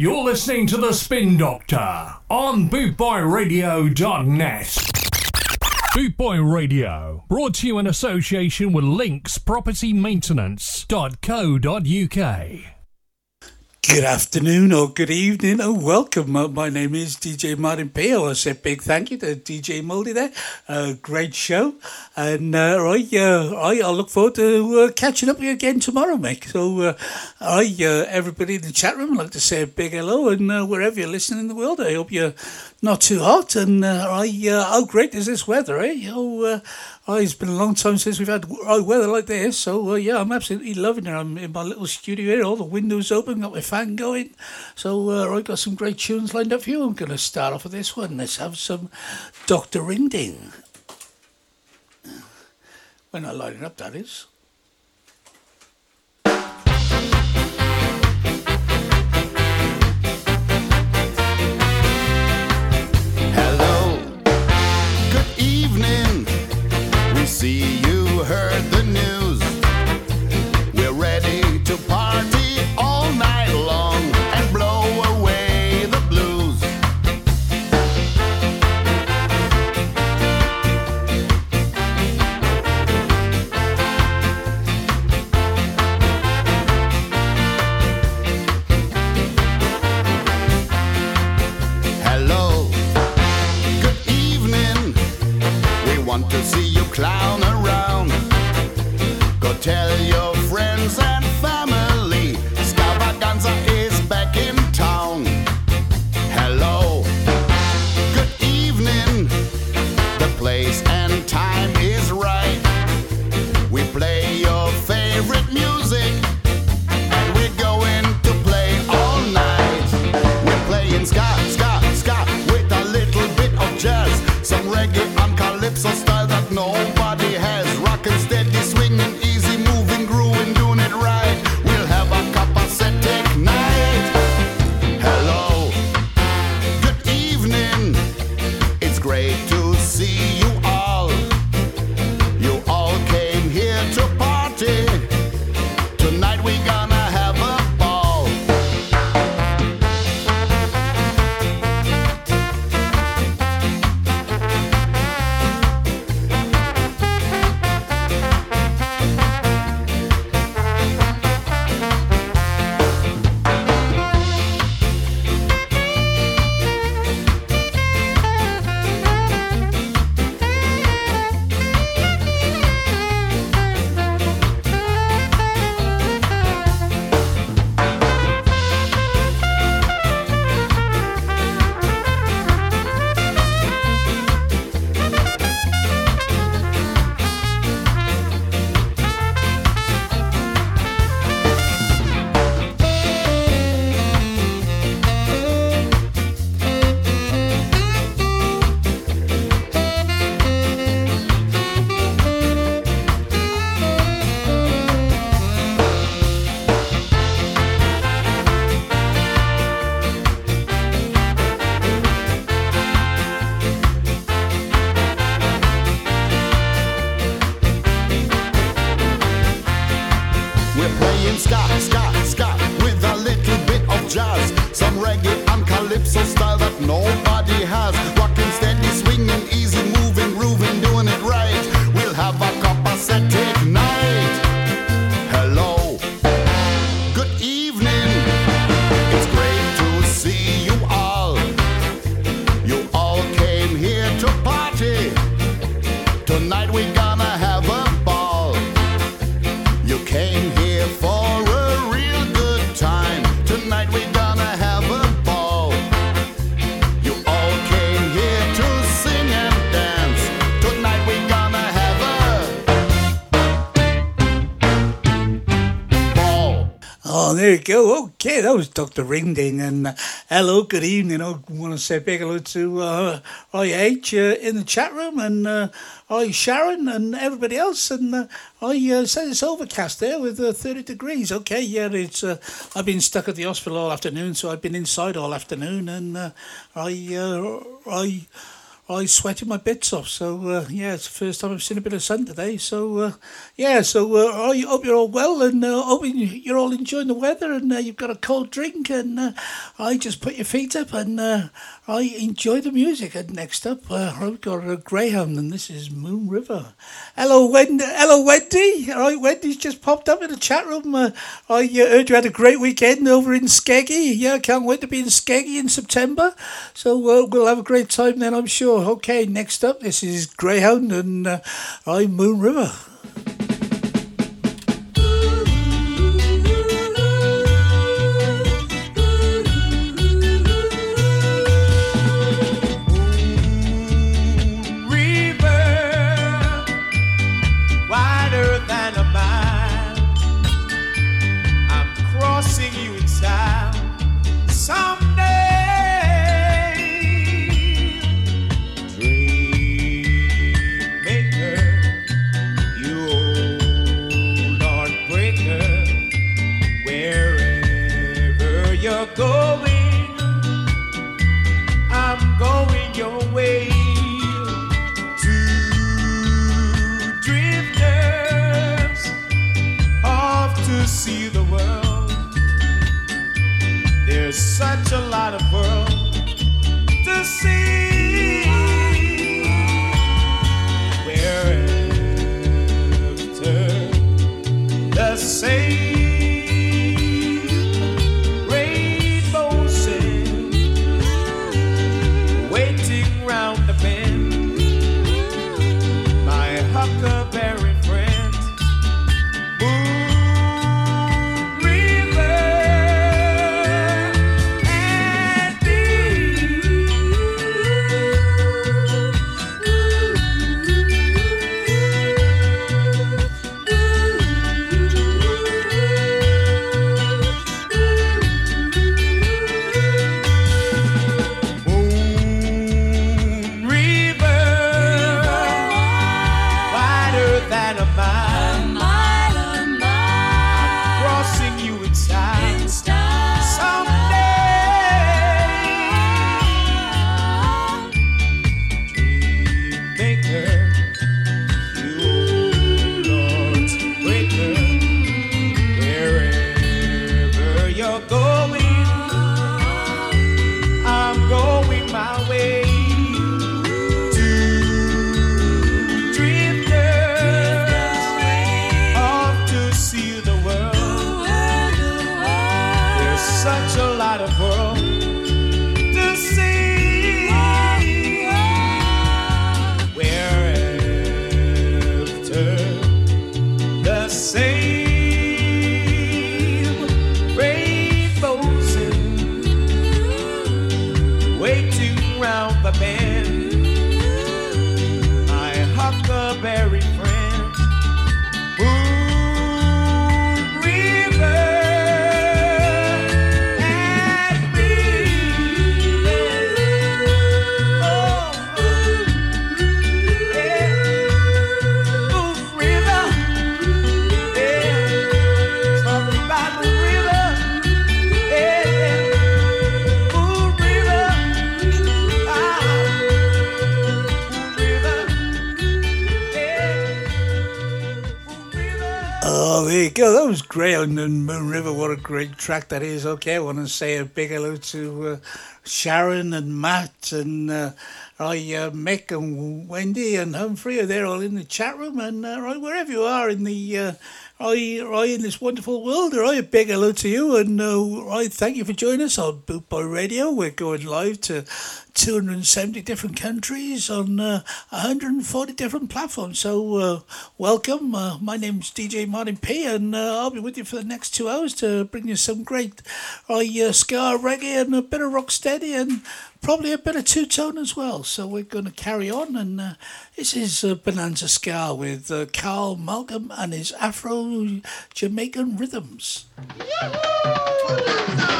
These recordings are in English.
You're listening to The Spin Doctor on bootboyradio.net. Bootboy Radio, brought to you in association with Links Property Maintenance.co.uk. Good afternoon or good evening or welcome. Uh, my name is DJ Martin P. I a big thank you to DJ Moldy there. Uh, great show. And uh, I, uh, I, I look forward to uh, catching up with you again tomorrow, mate. So uh, I, uh, everybody in the chat room, I'd like to say a big hello. And wherever you're listening in the world, I hope you're not too hot. And uh, I, uh, how great is this weather, eh? Oh, uh, oh, it's been a long time since we've had weather like this. So uh, yeah, I'm absolutely loving it. I'm in my little studio here, all the windows open, got my fan going. So uh, I've got some great tunes lined up for you. I'm going to start off with this one. Let's have some Dr. Ring Ding. When I line it up, that is. See you clown around. Go tell ska, ska, ska with a little bit of jazz. Some reggae and calypso style that nobody has. Rocking steady, swinging, easy Okay, that was Dr. Ring Ding. And uh, hello, good evening. I want to say a big hello to uh, IH uh, in the chat room and uh, I, Sharon, and everybody else. And uh, I uh, said it's overcast there with uh, 30 degrees. Okay, yeah, it's. Uh, I've been stuck at the hospital all afternoon, so I've been inside all afternoon. And uh, I, I, I sweated my bits off. So uh, yeah, it's the first time I've seen a bit of sun today. So uh, yeah, so uh, I hope you're all well and uh, hope you're all enjoying the weather and uh, you've got a cold drink and uh, I just put your feet up and uh, I enjoy the music. And next up, uh, I've got a Greyhound and this is Moon River. Hello, Wendy. Hello, Wendy. All right, Wendy's just popped up in the chat room. Uh, I uh, heard you had a great weekend over in Skeggy. Yeah, I can't wait to be in Skeggy in September. So uh, we'll have a great time then, I'm sure. Okay, next up, this is Greyhound and uh, I'm Moon River. Greyhound and Moon River, what a great track that is. Okay, I want to say a big hello to uh, Sharon and Matt and uh, I, uh, Mick and Wendy and Humphrey. They're all in the chat room and uh, right, wherever you are in the uh, I, I in this wonderful world. I a big hello to you and uh, I thank you for joining us on Bootboy Radio. We're going live to 270 different countries on uh, 140 different platforms. So, uh, welcome. Uh, my name's DJ Martin P, and uh, I'll be with you for the next two hours to bring you some great uh, ska, reggae, and a bit of rock steady, and probably a bit of two tone as well. So, we're going to carry on, and uh, this is uh, Bonanza Ska with Carl Malcolm and his Afro Jamaican rhythms. Oh,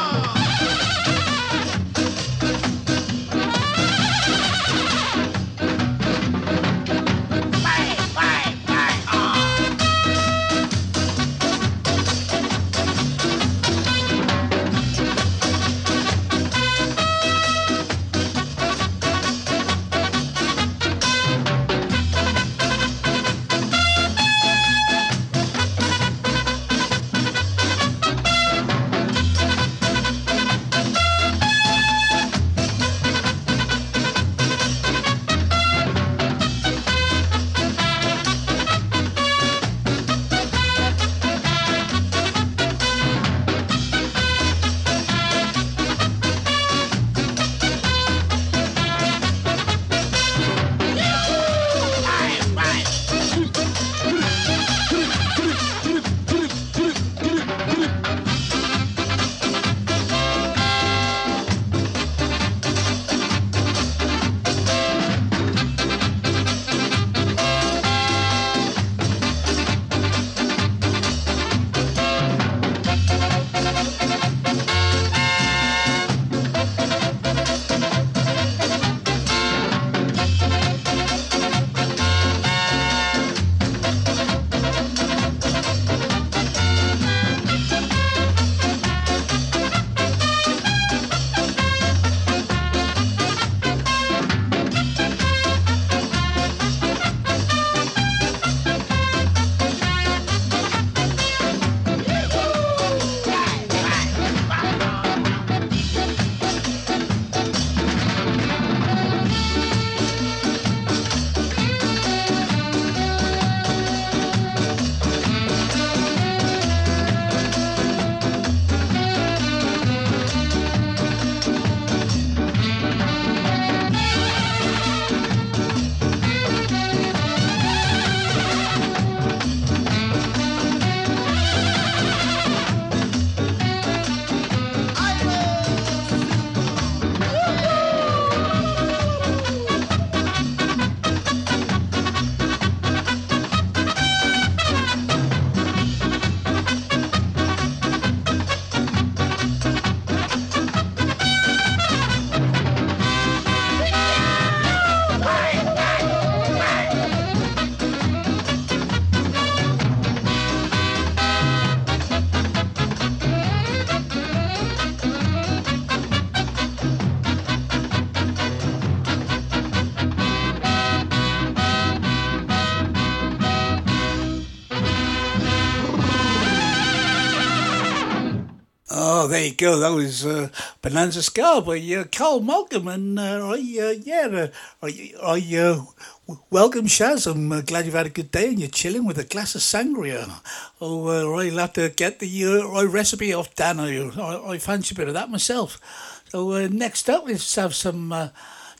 there you go. That was uh, Bonanza Ska by uh, Carl Malcolm. And uh, I, uh, yeah, uh, I, I uh, welcome Shaz. I'm glad you've had a good day and you're chilling with a glass of sangria. Oh, I'll have to get the recipe off Dan. I, I, I fancy a bit of that myself. So next up, let's have some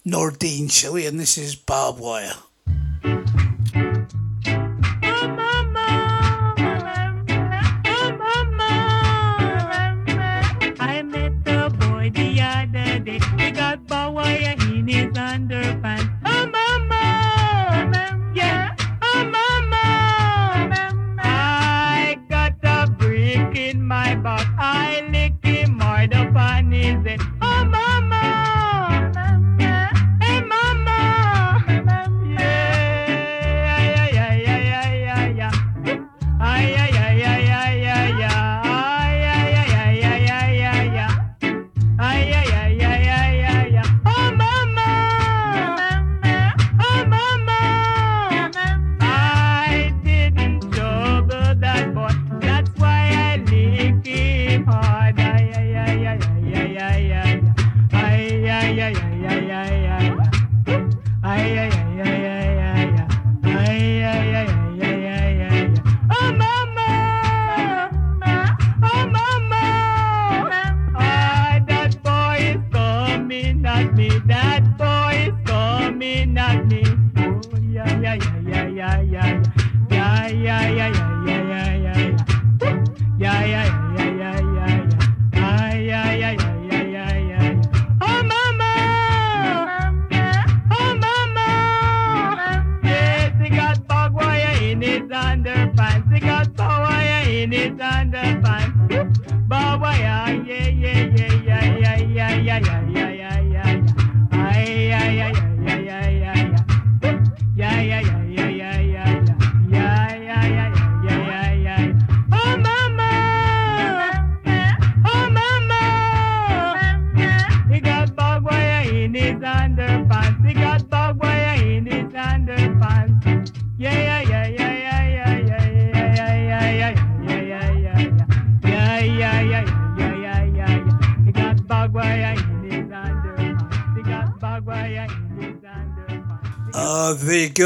Nora Dean, shall we? And this is Barbed Wire.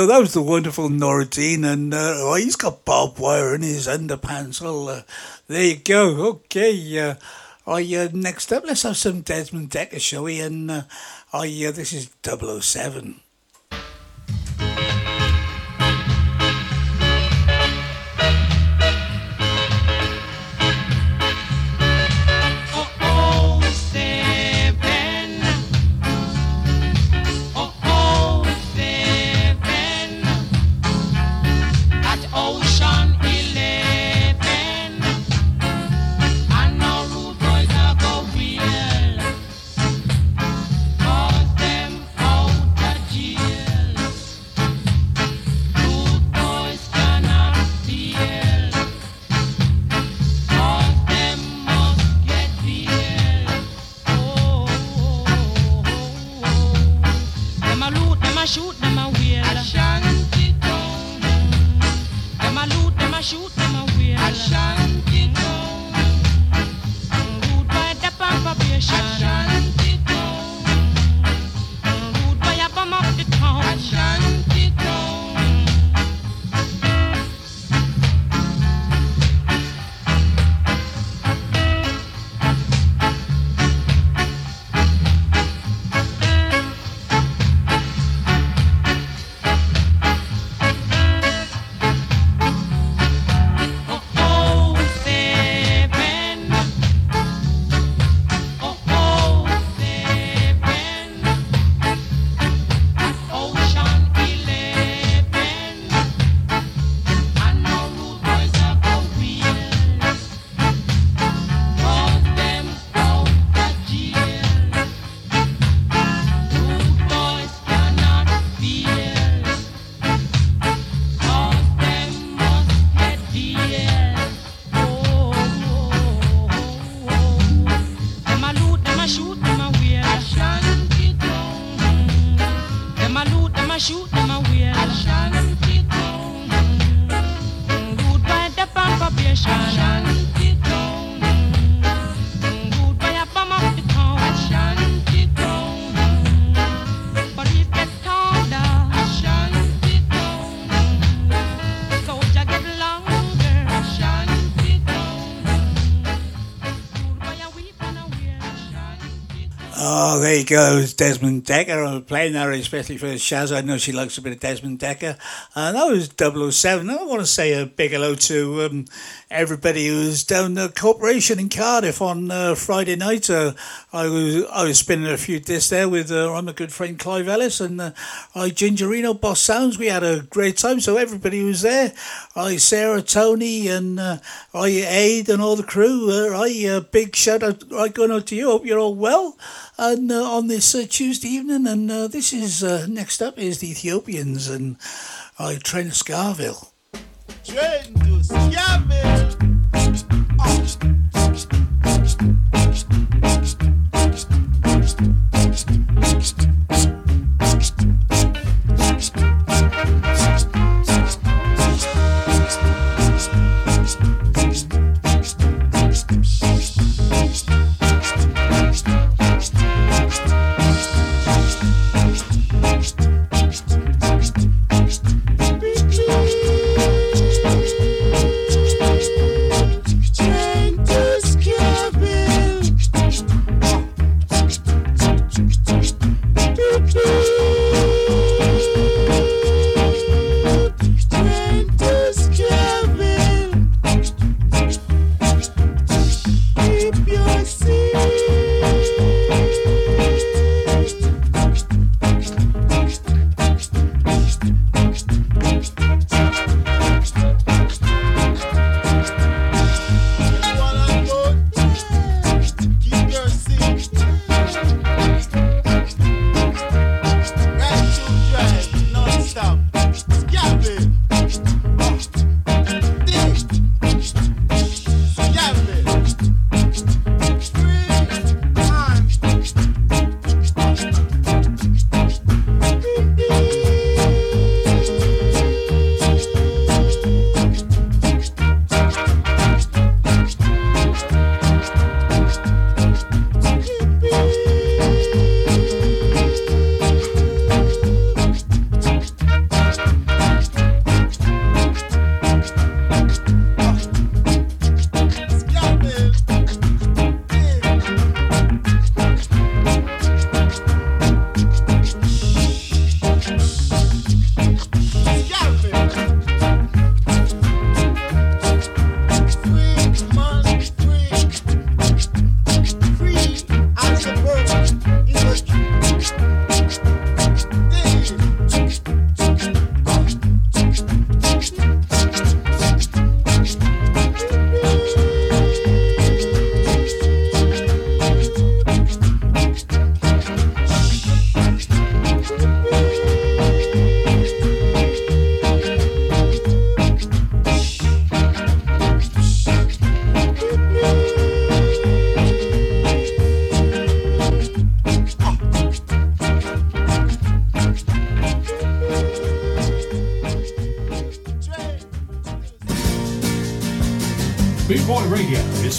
That was the wonderful Nora Dean, and uh, oh, he's got barbed wire in his underpants. Well, uh, there you go. Okay, uh, I, uh, next up, let's have some Desmond Dekker, shall we? And uh, I, this is 007. There you go. It was Desmond Dekker. I was playing that especially for Shaz. I know she likes a bit of Desmond Dekker. And that was 007. I want to say a big hello to um, everybody who was down the Corporation in Cardiff on uh, Friday night. Uh, I was I was spinning a few discs there with uh, I'm a good friend Clive Ellis and uh, I Gingerino Boss Sounds. We had a great time. So everybody was there. I Sarah, Tony, and uh, I Aid and all the crew. Uh, I uh, big shout out right going out to you. Hope you're all well. And on this Tuesday evening, and this is next up is the Ethiopians and I train Skaville. Train to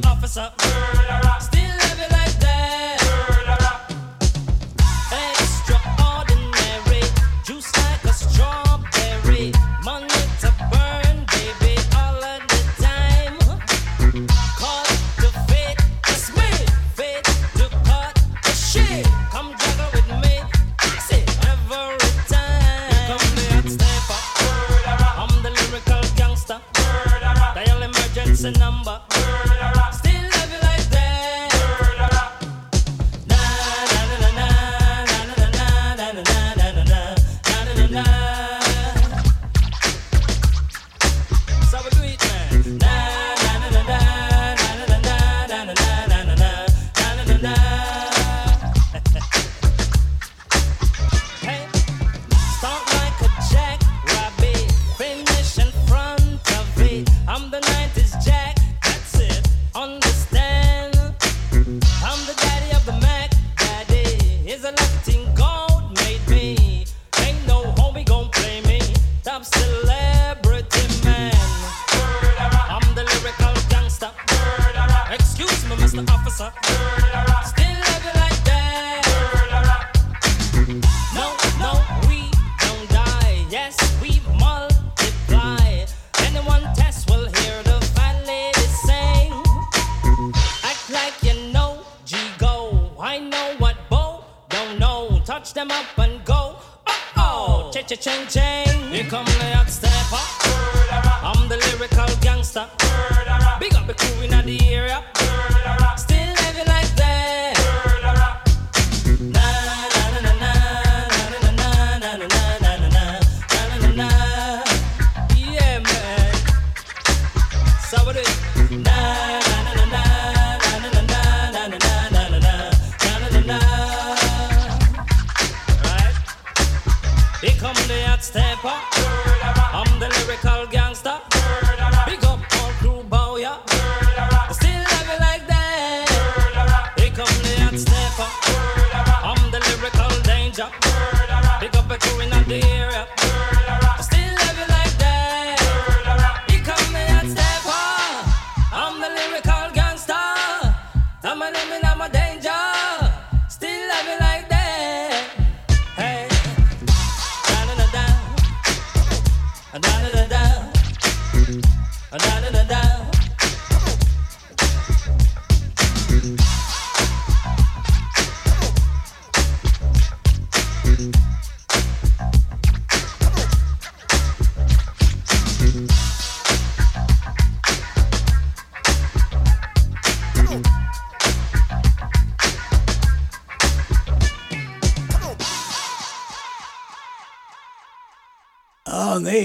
the officer. Murderer.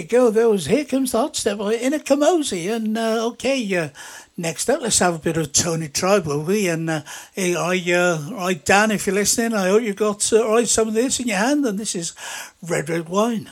go. There was Here Comes the Hotstepper Ini Kamoze. And uh, okay, uh, next up, let's have a bit of Tony Tribe, will we? And uh, hey, I, uh, I, Dan, if you're listening, I hope you've got uh, some of this in your hand. And this is Red Red Wine.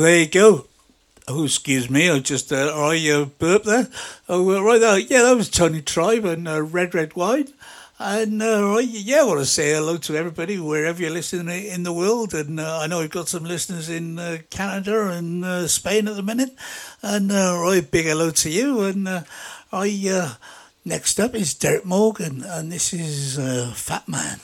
There you go. Oh, excuse me, I just uh, I uh, burped there. Oh, uh, right there. Yeah, that was Tony Tribe and uh, Red Red Wine. And uh, yeah, I want to say hello to everybody wherever you're listening in the world. And uh, I know we've got some listeners in uh, Canada and uh, Spain at the minute. And uh, right, big hello to you. And uh, I uh, next up is Derek Morgan, and this is uh, Fat Man.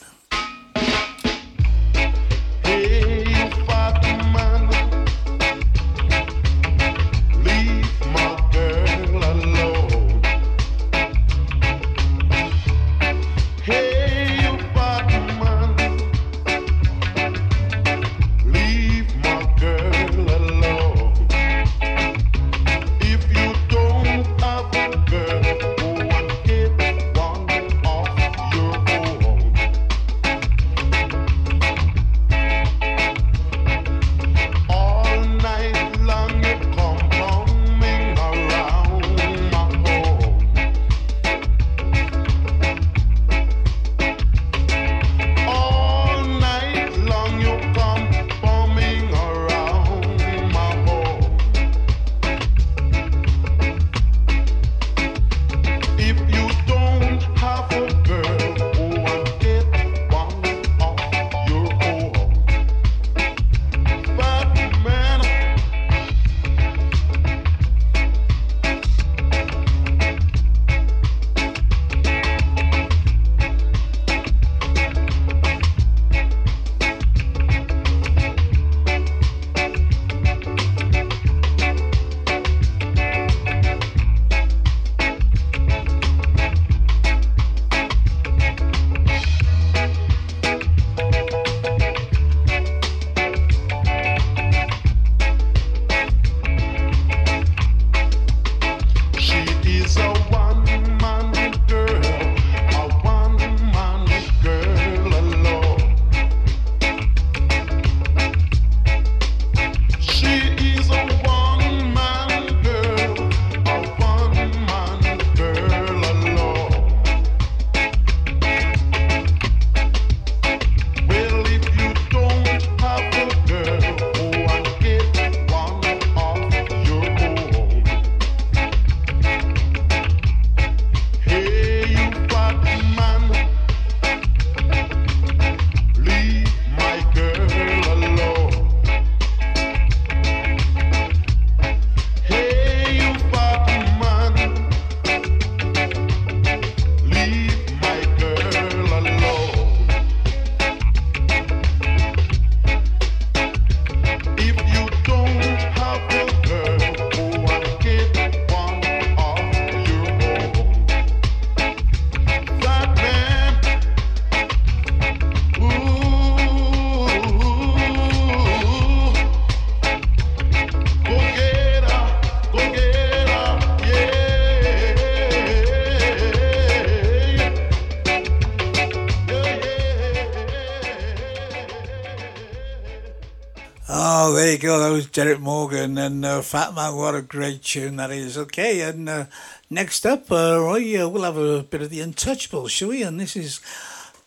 Derek Morgan and uh, Fat Man. What a great tune that is. Okay, and uh, next up, uh, Roy, uh, we'll have a bit of the Untouchables, shall we? And this is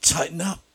Tighten Up.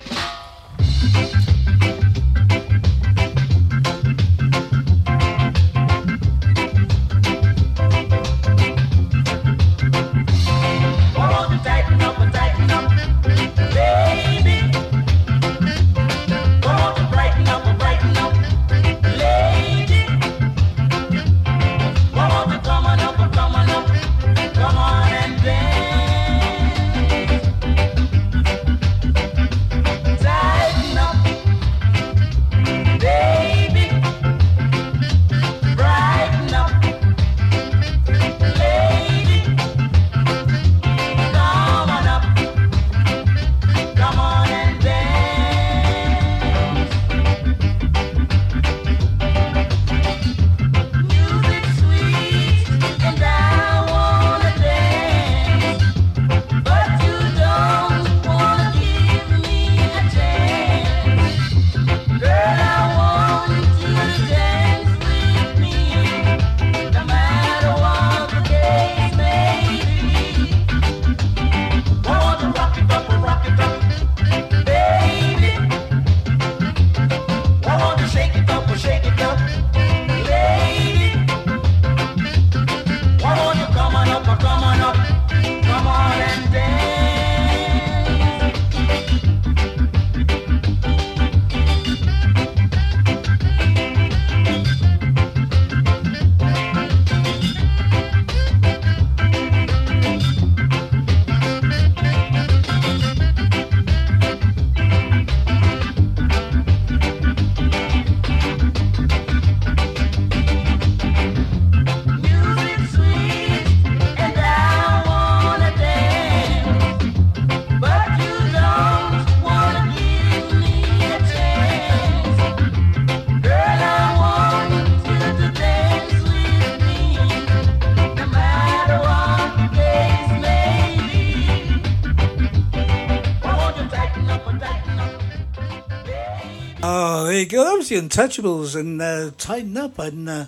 there you go. That was the Untouchables and uh, Tighten Up. And uh,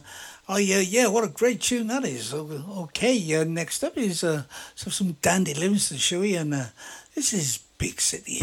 oh, yeah, yeah, what a great tune that is. Okay, uh, next up is uh, some Dandy Livingston, shall we? And uh, this is Big City.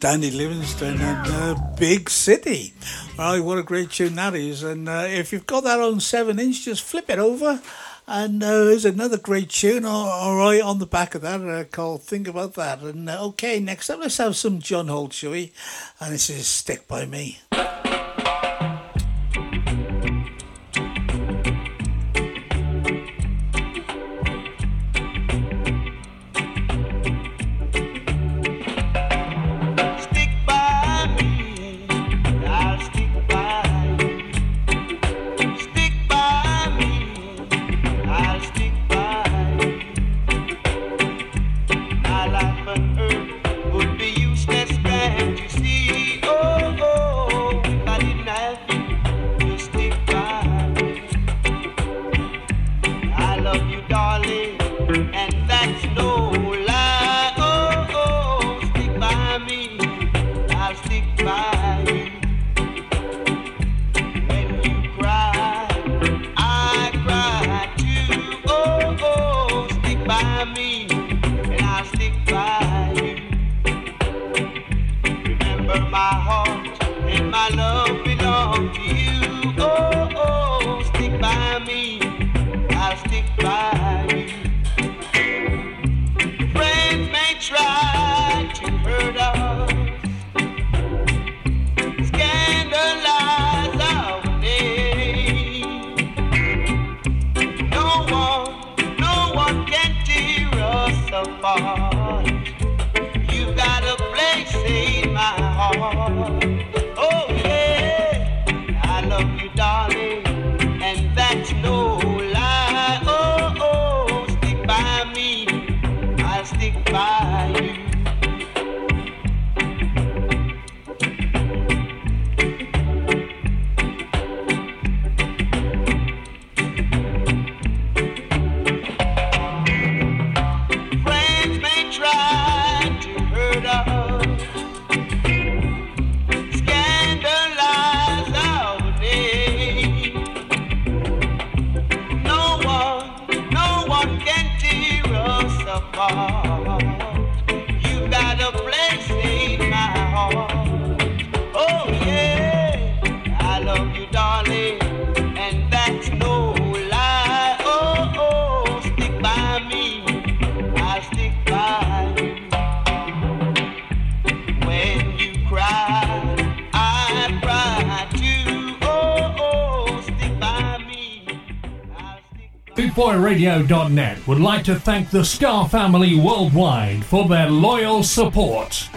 Dandy Livingston and uh, Big City. Right, what a great tune that is. And uh, if you've got that on 7 inch, just flip it over. And uh, there's another great tune, all right, on the back of that uh, called Think About That. And uh, okay, next up, let's have some John Holt, shall we? And this is Stick By Me. Radio.net would like to thank the Ska family worldwide for their loyal support.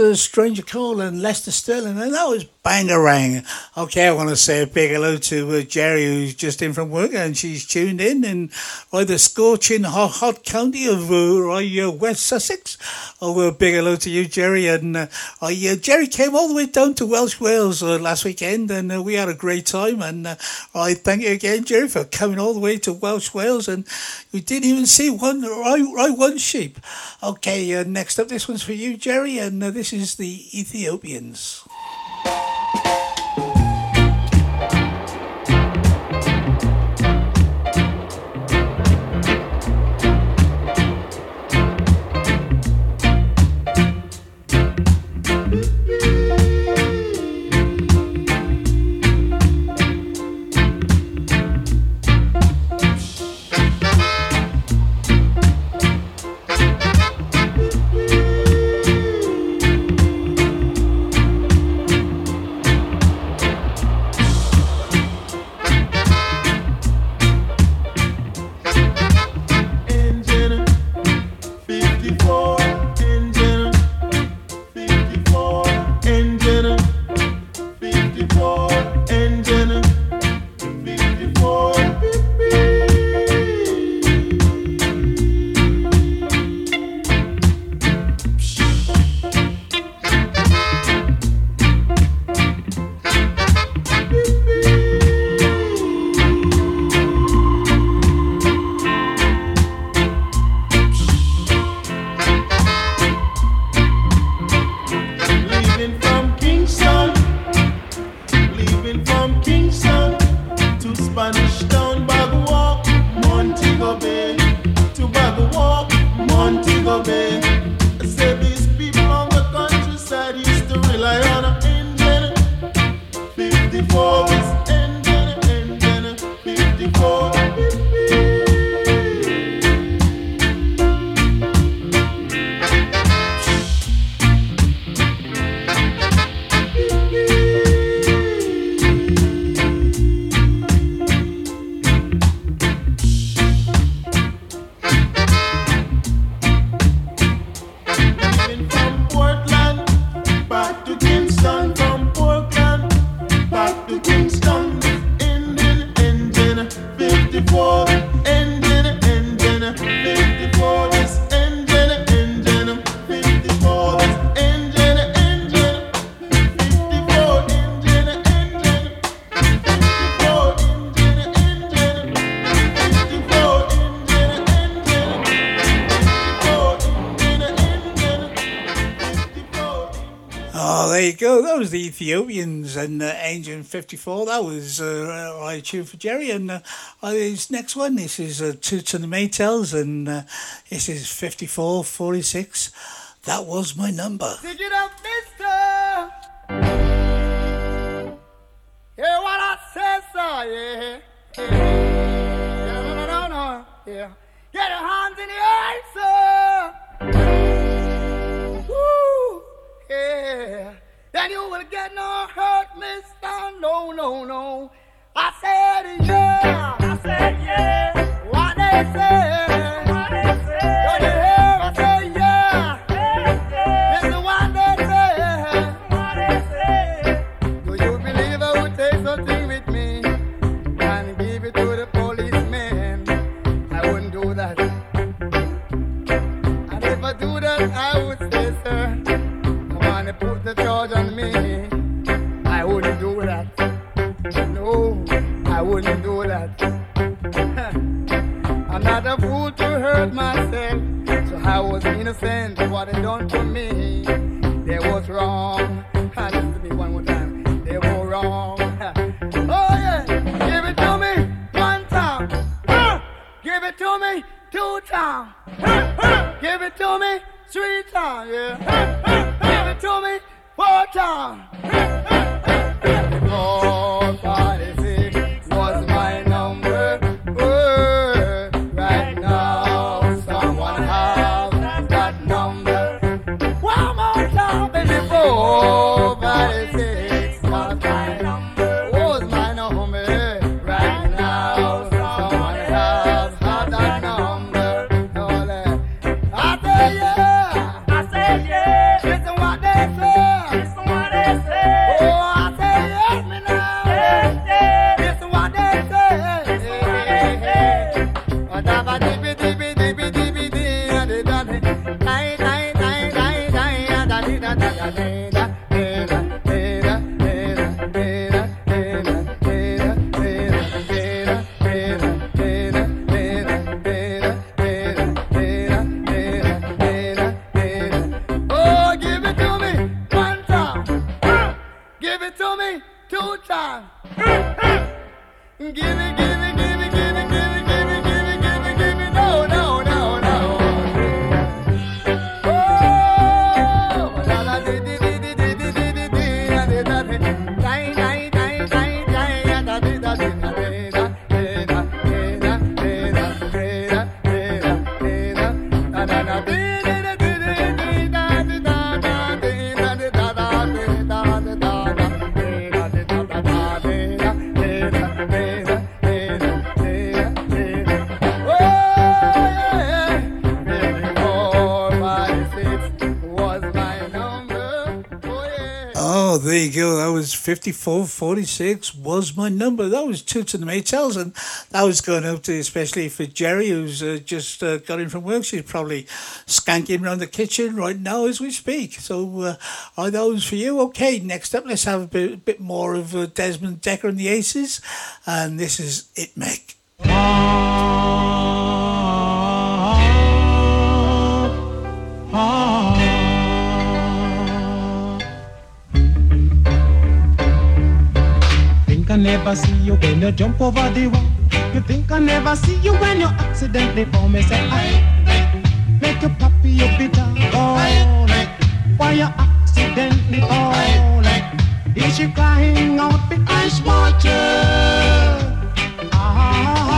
A Stranger Cole and Lester Sterling, and that was Bangarang. Okay, I want to say a big hello to uh, Jerry, who's just in from work, and she's tuned in in right, the scorching hot, hot county of uh, West Sussex. Oh, a big hello to you, Jerry. And uh, I, uh, Jerry came all the way down to Welsh Wales uh, last weekend, and uh, we had a great time. And uh, I thank you again, Jerry, for coming all the way to Welsh Wales, and we didn't even see one right, right one sheep. Okay, uh, next up, this one's for you, Jerry, and uh, this is the Ethiopians. There you go. That was the Ethiopians and uh, Engine 54. That was uh, I tune for Jerry. And uh, his next one, this is uh, Toots and the Maytals, and uh, this is 54 46. That was my number. Pick it up, mister. Hear what I said, sir, yeah. yeah. No, no, no, no, yeah. Get your hands in the you will get no hurt, mister. No, no, no. I said, yeah. I said, yeah. What they say. I'm not a fool to hurt myself, so I was innocent of what they done to me. They was wrong. Ah, Listen to me one more time. They were wrong. Oh yeah, give it to me one time. Give it to me two times. Give it to me three times. Yeah. Give it to me four times. Four, 54 46 was my number. That was two to the Maytals, and that was going out to, especially for Jerry, who's uh, just uh, got in from work. She's probably skanking around the kitchen right now as we speak. So, uh, are those for you? Okay, next up, let's have a bit, bit more of uh, Desmond Dekker and the Aces, and this is It Mek. never see you when you jump over the wall. You think I never see you when you accidentally fall me. Say, I make you poppy, you be down. Why you accidentally fall? Is she crying out because she wants? Ah.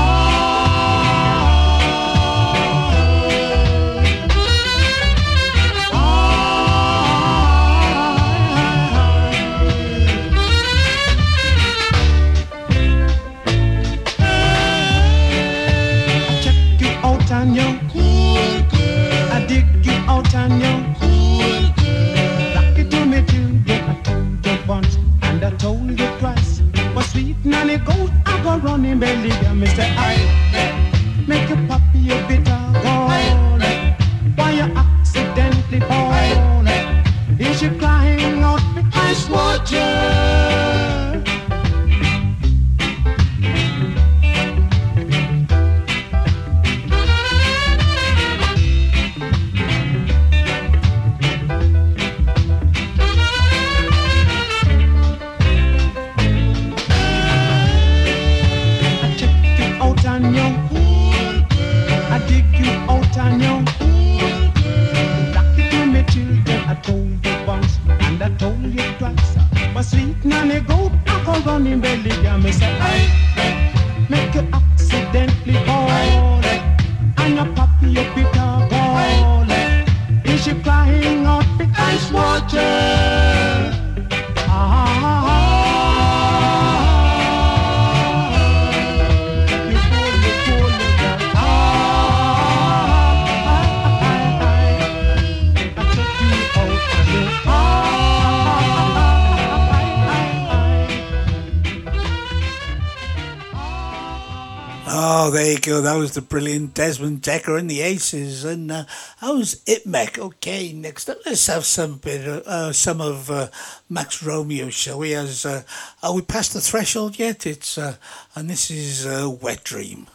was the brilliant Desmond Dekker and the Aces, and uh, I was It Mek. Okay, next up, let's have some bit of, uh, some of uh, Max Romeo, shall we? As uh, are we past the threshold yet? It's uh, and this is uh, Wet Dream.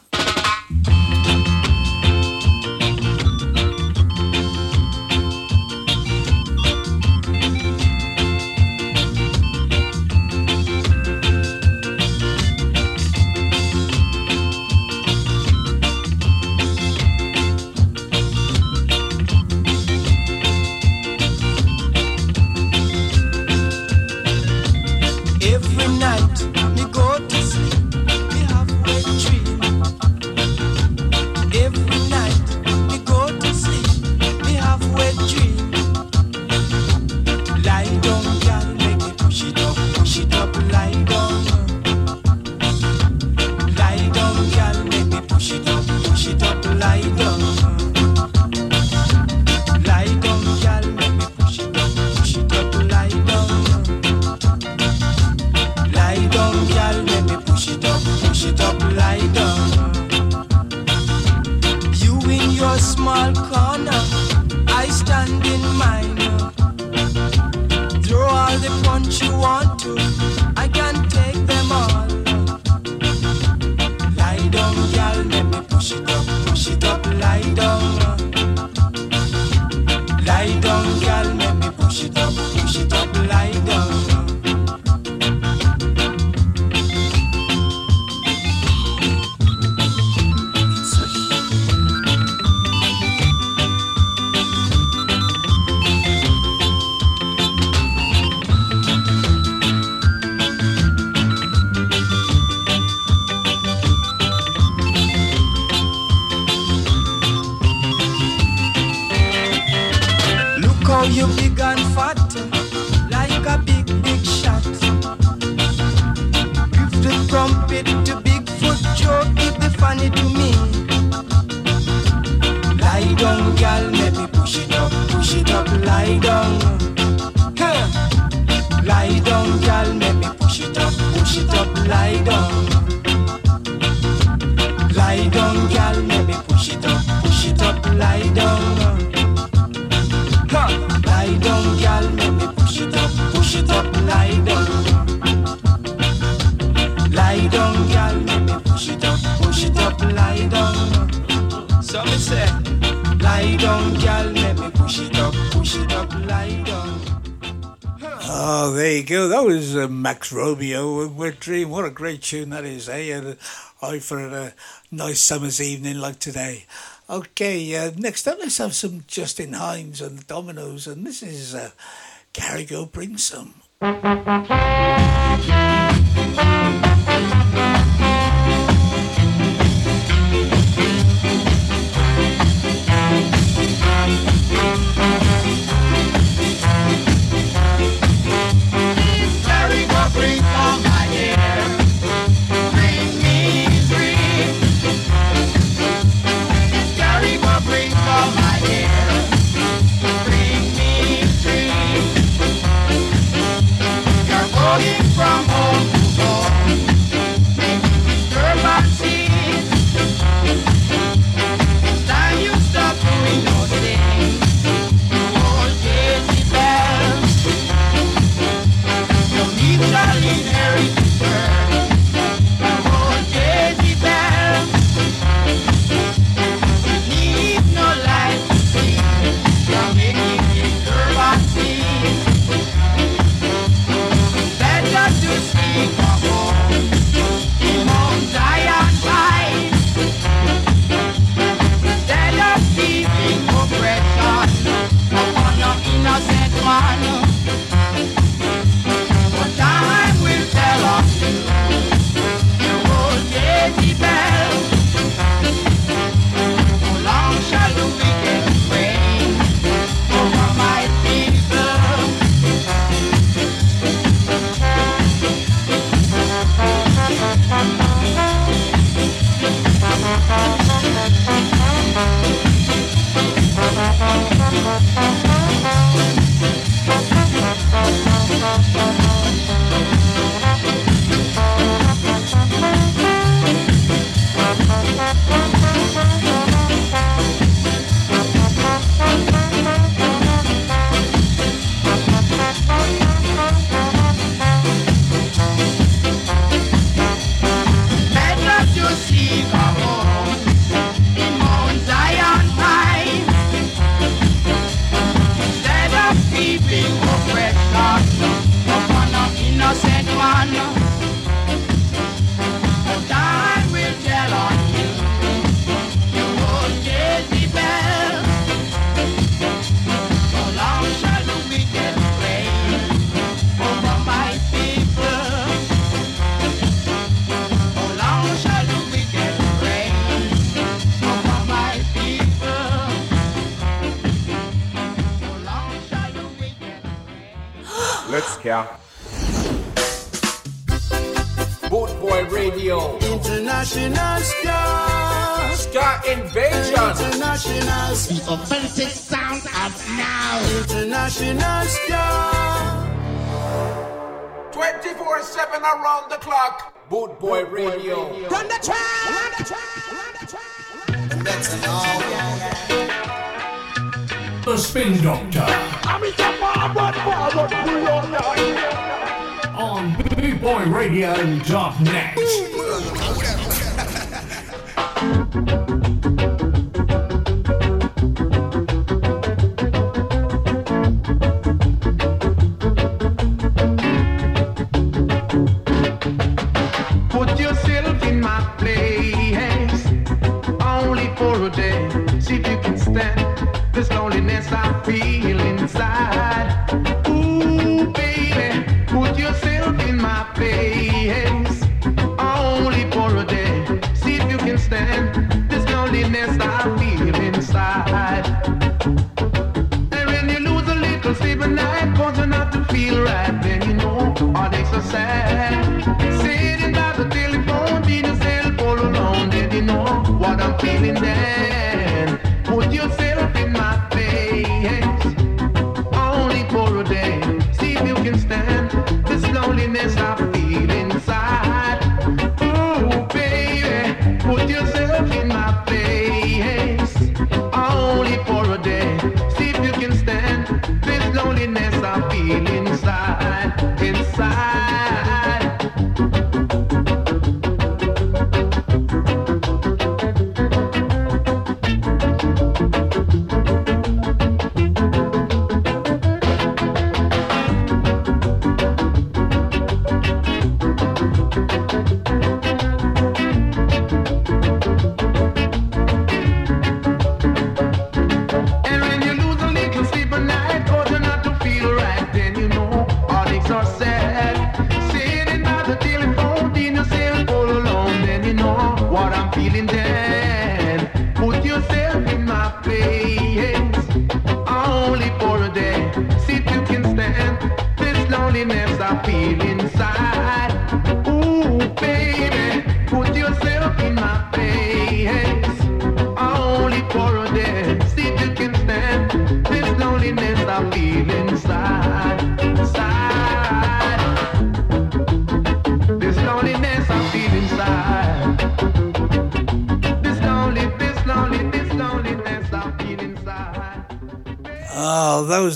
Max Romeo with Dream. What a great tune that is, eh? And uh, I for a nice summer's evening like today. Okay, uh, next up, let's have some Justin Hinds and the Dominoes, and this is uh, Carry Go Bring Come. Boot Boy Radio. Run the track! And that's an all. The Spin Doctor. On BootboyRadio.net.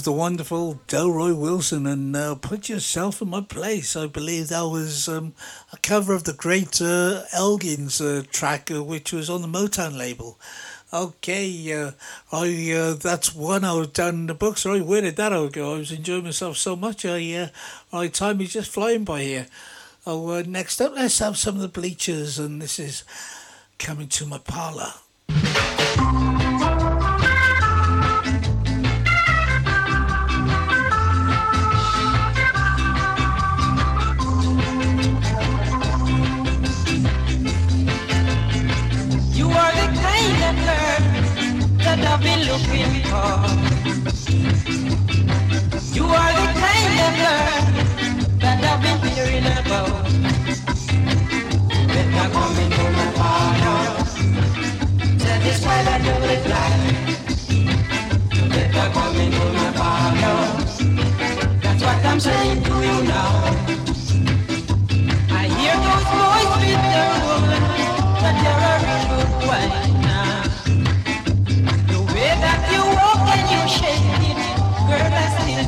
the wonderful Delroy Wilson and uh, Put Yourself in My Place. I believe that was um, a cover of the great uh, Elgin's uh, track, uh, which was on the Motown label. Okay, uh, I uh, that's one I was down in the books. Right, where did that all go? I was enjoying myself so much. I uh, my time is just flying by here. Oh, uh, next up, let's have some of the Bleechers, and this is coming to my parlour. I've been looking for. You are the kind of girl that I've been hearing about. Better come into my heart. why I do it like. Better come into my heart. That's what I'm saying to you now. I hear those voices with their woman, but they're a real good wife.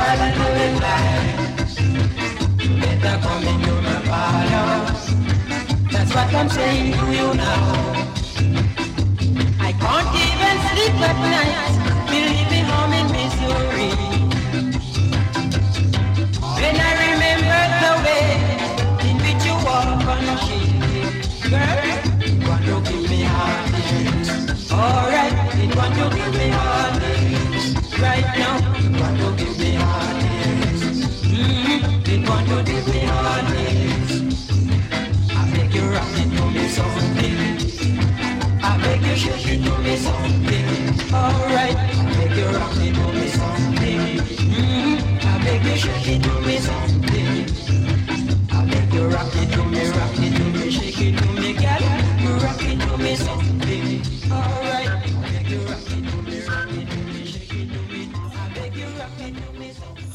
Mala no lies. Better come in, you're my. That's what I'm saying to you now. I can't even sleep at night.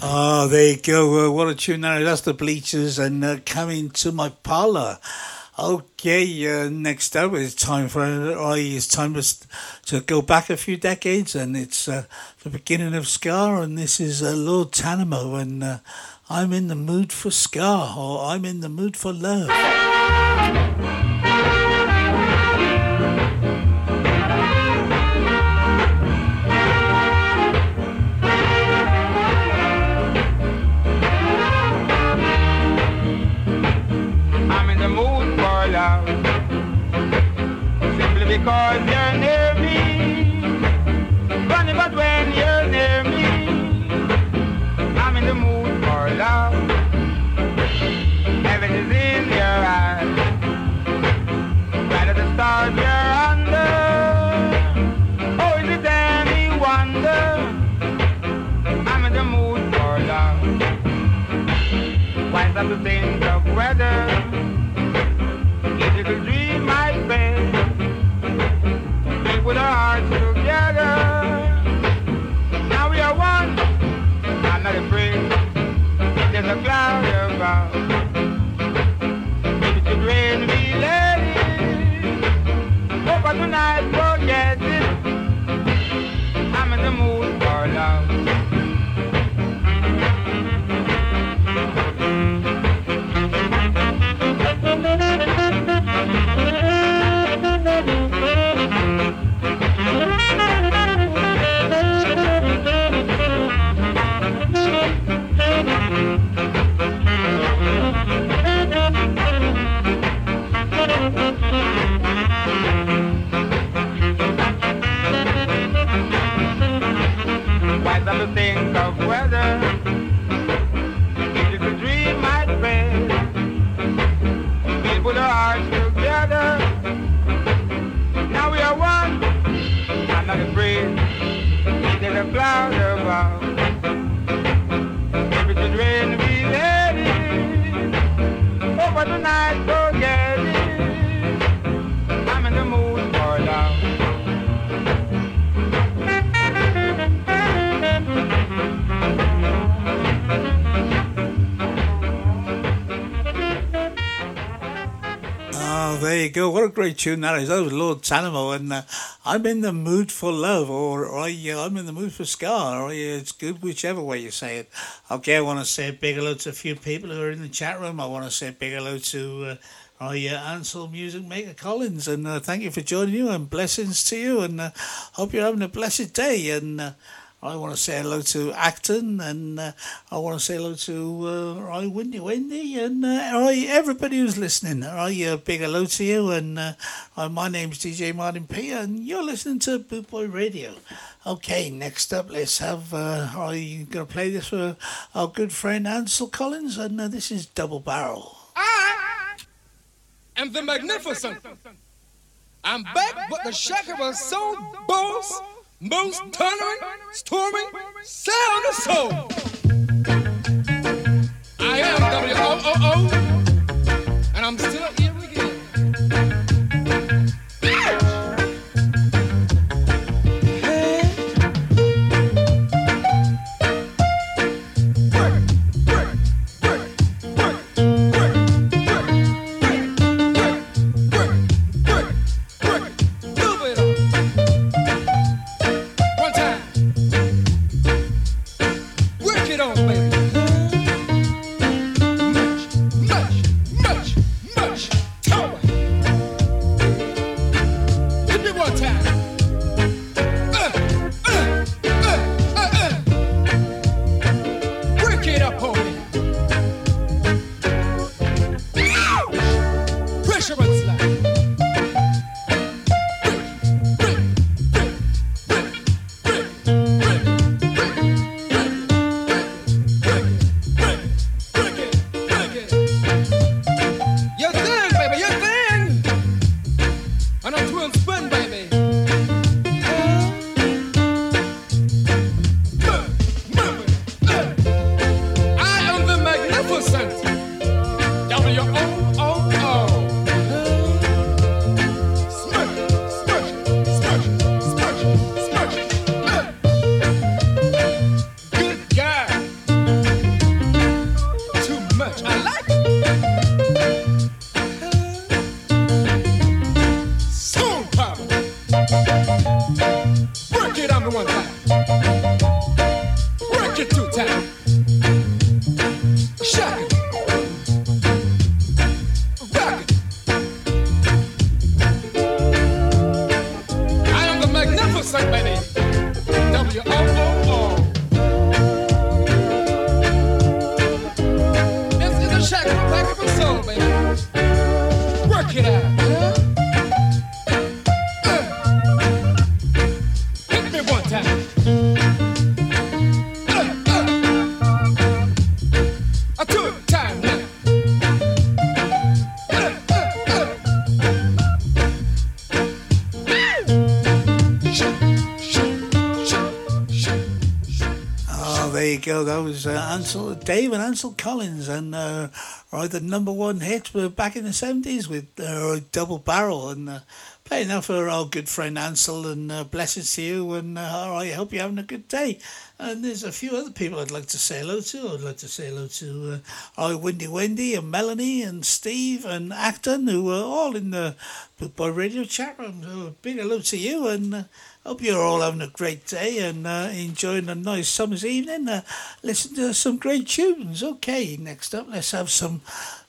I there you go. Uh, what a tune now. That's the Bleechers and uh, coming to my parlor. Okay, uh, next up it's time for uh, I. It's time to, to go back a few decades, and it's uh, the beginning of Ska, and this is uh, Lord Tanamo, and uh, I'm in the mood for Ska, or I'm in the mood for love. Go. What a great tune that is. That was Lord Tanamo, and uh, I'm in the mood for love, or, or uh, I'm in the mood for ska, or uh, it's good whichever way you say it. Okay, I want to say a big hello to a few people who are in the chat room. I want to say a big hello to uh, our uh, Ansel Music Maker Collins, and uh, thank you for joining you, and blessings to you, and uh, hope you're having a blessed day, and. Uh, I want to say hello to Acton, and uh, I want to say hello to uh, Roy Wendy Wendy, and uh, Roy, everybody who's listening. Roy, a big hello to you, and uh, uh, my name's DJ Martin P, and you're listening to Boot Boy Radio. Okay, next up, let's have. Uh, I'm going to play this for our good friend Ansel Collins, and uh, this is Double Barrel. I am the magnificent. I'm back, but the shaker was so boss, most thundering, storming, sound of soul. I am W-O-O-O, and I'm still here Go. That was uh, Ansel, Dave and Ansel Collins, and uh, right, the number one hit were back in the seventies with uh, Double Barrel, and uh, playing that for our good friend Ansel, and uh, blessings to you, and uh, I hope you're having a good day. And there's a few other people I'd like to say hello to. I'd like to say hello to uh, our Windy Wendy and Melanie and Steve and Acton, who are all in the Boot Boy Radio chat room. So big hello to you, and. Uh, Hope you're all having a great day and uh, enjoying a nice summer's evening. Uh, listen to some great tunes. Okay, next up, let's have some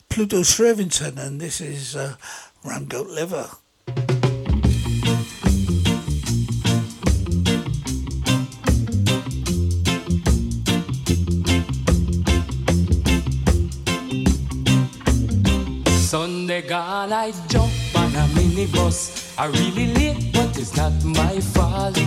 Pluto Shervington, and this is uh, Ramgoat Liver. Sunday gone, I jump on a minibus. I really late, it's not my fault.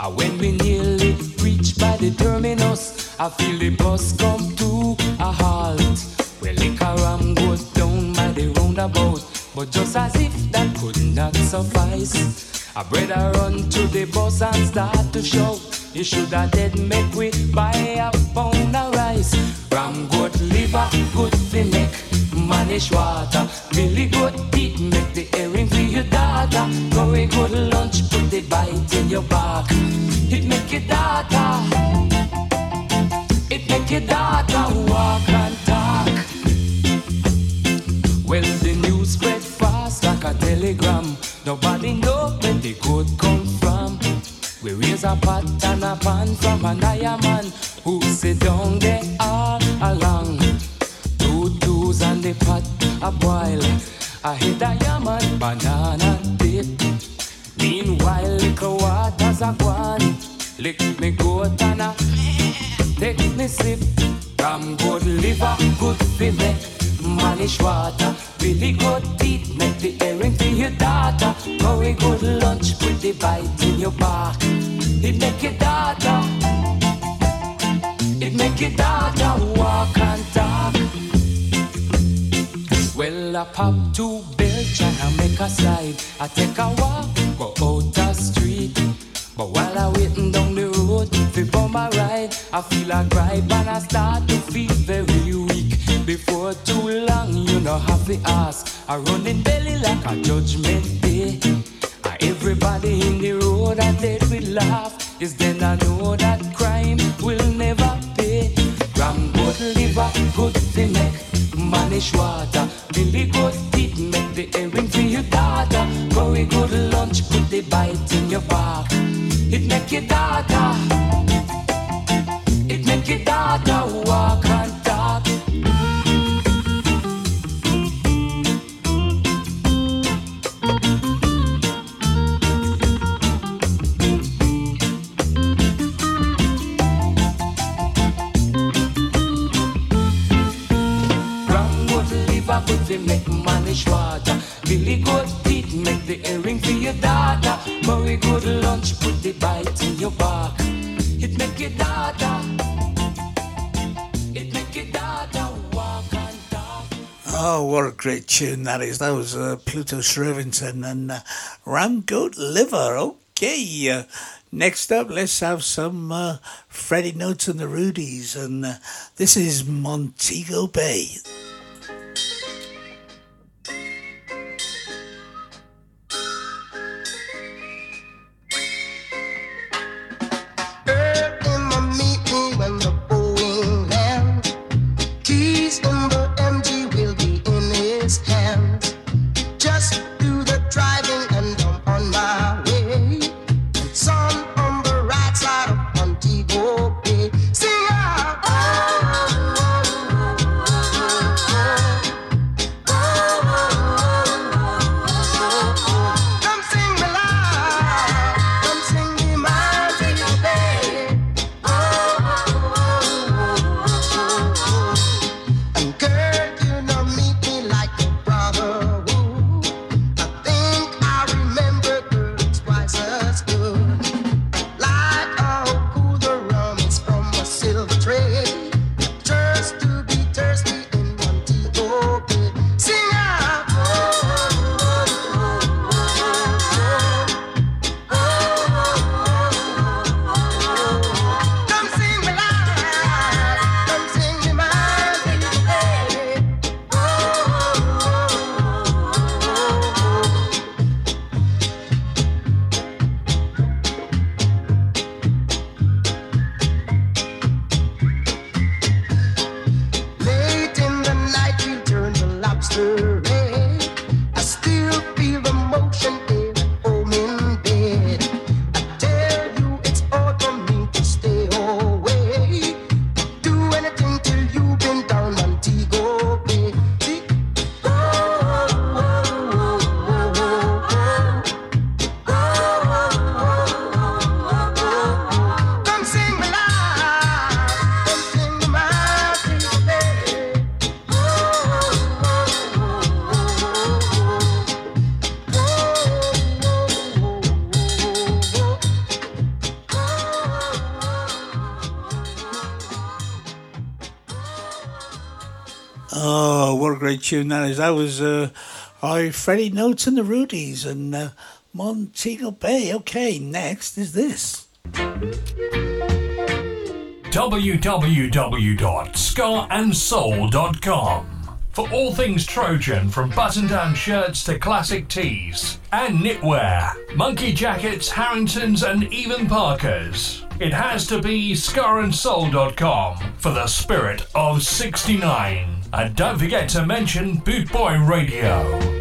I when we nearly reach by the terminus, I feel the bus come to a halt. Well, liquor ram goes down by the roundabout, but just as if that could not suffice, I better run to the bus and start to shout. You should have dead make we buy a pound of rice. Ram goat liver, good for neck, manish water. Really good teeth, make the earring for your daughter. A good lunch, put the bite in your back. It make your daughter, it make your daughter walk and talk. Well, the news spread fast like a telegram. Nobody know where the good come from. We raise a pot and a pan from an iron man who sit down there a boil. I hit a yaman banana dip. Meanwhile, little waters a gone. Lick me goat and a take me sip. Ram good liver, good me. Manish water, really good teeth, make the earring for your daughter. Very good lunch, put the bite in your back. It make your daughter, it make your daughter walk and talk. Pop mm. two belch and make a slide. I take a walk, go out the street. But while I waiting down the road for my ride, I feel a gripe and I start to feel very weak. Before too long, you know have to ask. I run in belly like a judgment day. Everybody in the road I dead with laugh. Is then I know that crime will never pay. Ram good liver, good to neck, manish water. Make your daughter, it make your daughter walk and talk. Liver, good to make manish water. Billy good teeth, make the earring for your daughter. Very good lunch, put the bite in your. It make it. Oh, what a great tune that is. That was uh, Pluto Shervington and uh, Ram Goat Liver. Okay. Uh, next up, let's have some uh, Freddie Notes and the Rudies. And uh, this is Montego Bay. Tune that is. That was uh, I Freddie Notes and the Rudies and uh, Montego Bay. Okay, next is this. www.skaandsoul.com for all things Trojan, from button-down shirts to classic tees and knitwear, monkey jackets, Harringtons, and even Parkers. It has to be skaandsoul.com for the spirit of 69. And don't forget to mention Boot Boy Radio.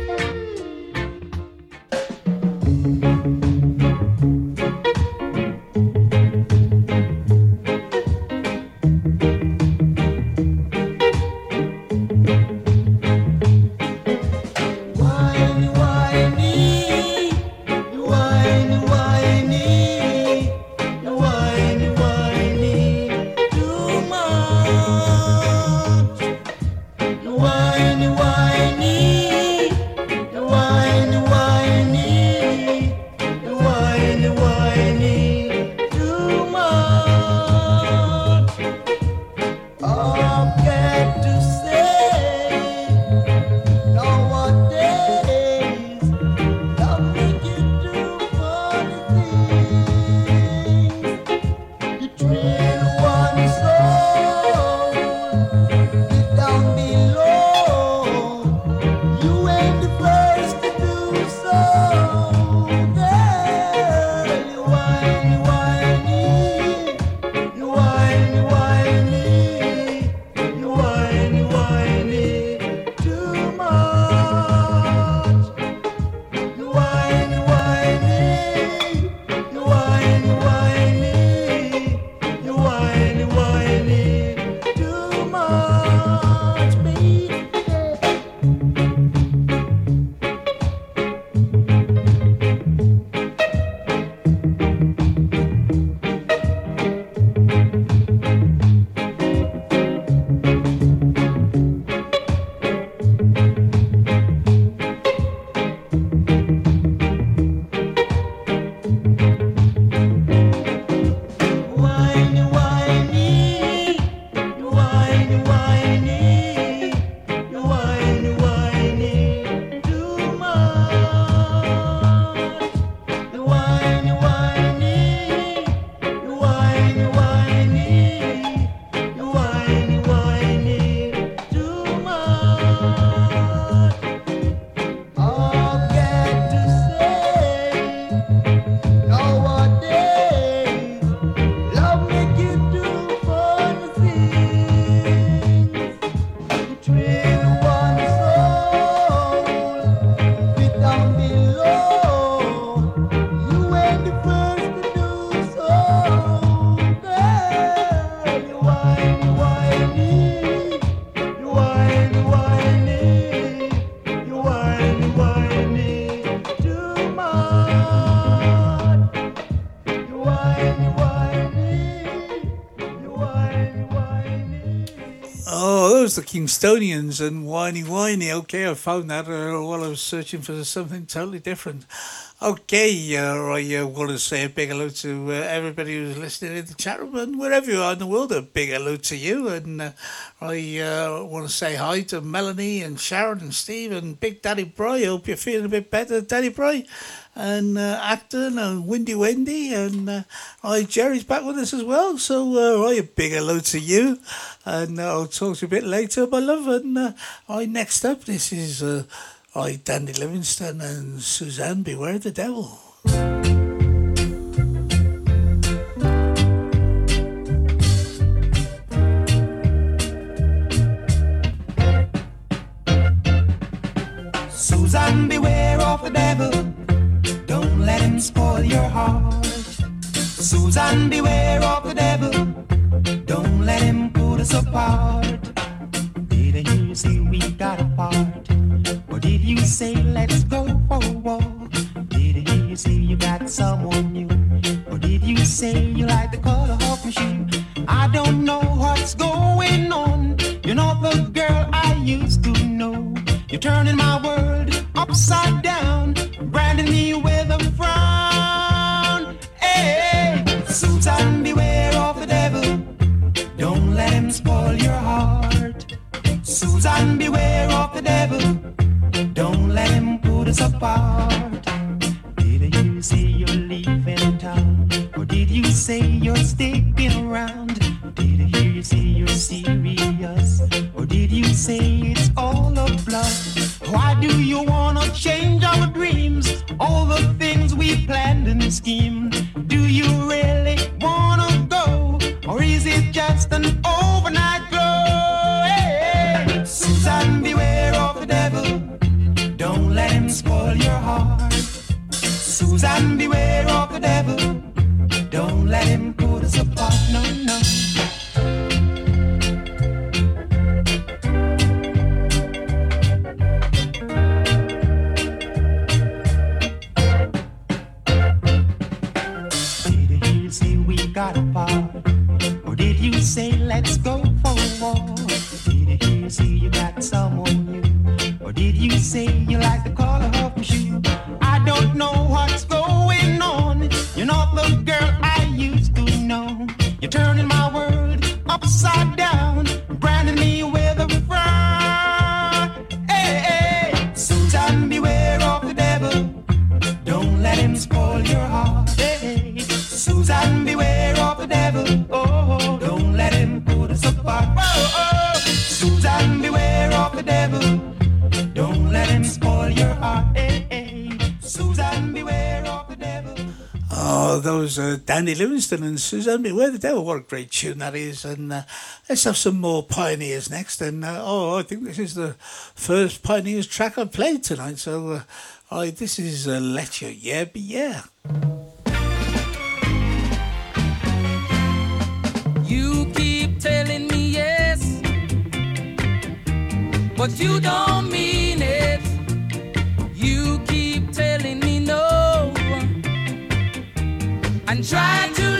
Oh, those are the Kingstonians and Winey Winey. Okay, I found that uh, while I was searching for something totally different. Okay, uh, I uh, want to say a big hello to uh, everybody who's listening in the chat room and wherever you are in the world. A big hello to you. And uh, I uh, want to say hi to Melanie and Sharon and Steve and Big Daddy Bry. Hope you're feeling a bit better, Daddy Bry. And uh, Acton and Windy Wendy. And uh, Jerry's back with us as well. So, hi, a big hello to you. And I'll talk to you a bit later, my love. And hi, next up, this is hi, Dandy Livingston and Suzanne Beware the Devil. Suzanne, beware of the devil. Don't let him spoil your heart. Suzanne, beware of the devil. Don't let him put us apart. Didn't you see we got apart? Did you say let's go for a walk? Did you say you got someone new? Or did you say you like the color of my shoe? I don't know what's going on. You're not the girl I used to know. You're turning my world upside down, branding me with a frown. Hey, Susan, beware of the devil. Don't let him spoil your heart. Susan, us apart? Did you say you're leaving town? Or did you say you're sticking around? Did I hear you say you're serious? Or did you say it's all a bluff? Why do you wanna change our dreams? All the things we planned and schemed. Do you really wanna go? Or is it just an spoil your heart. Susan, beware of the devil. Don't let him put us apart. No, no. Did you say we got apart? Or did you say let's go for a walk? Did you say you got someone new? Or did you say you like the color of my shoe? I don't know what's going on. You're not the girl I used to know. You're turning my world upside down, Oh, those uh, Dandy Livingston and Suzanne Beware the Devil. What a great tune that is. And uh, let's have some more Pioneers next. And uh, oh, I think this is the first Pioneers track I've played tonight. So uh, I, this is uh, Let Your Yeah Be Yeah. You keep telling me yes, but you don't and try to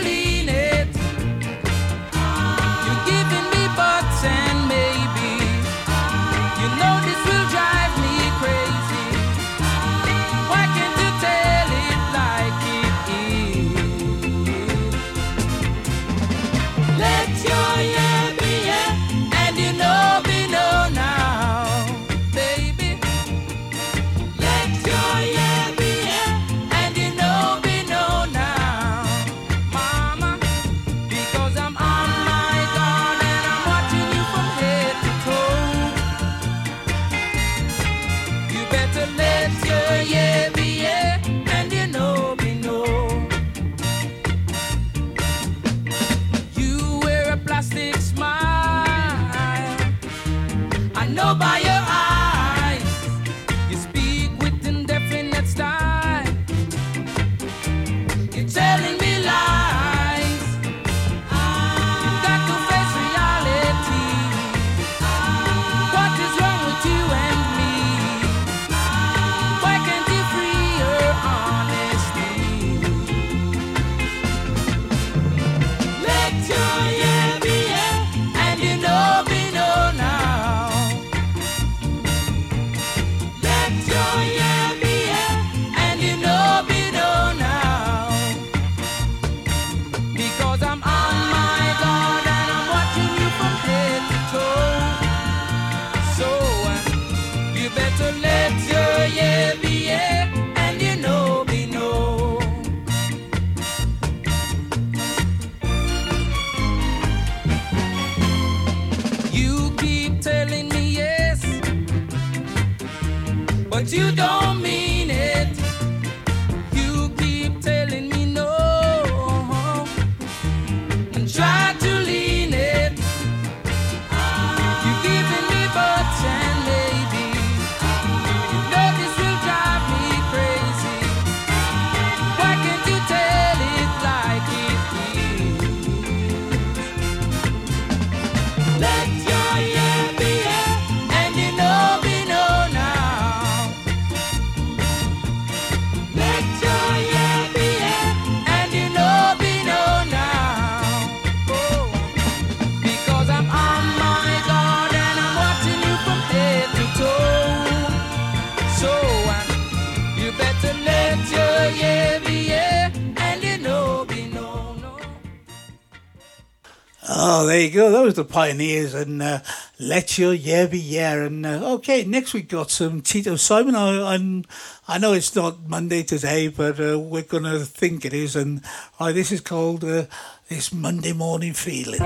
there you go. Those are the pioneers and uh, Let Your Yeah Be Yeah. And uh, okay, next we've got some Tito Simon. I, I'm, I know it's not Monday today, but uh, we're going to think it is. And uh, this is called uh, This Monday Morning Feeling.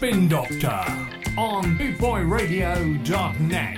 Spin Doctor on BootboyRadio.net.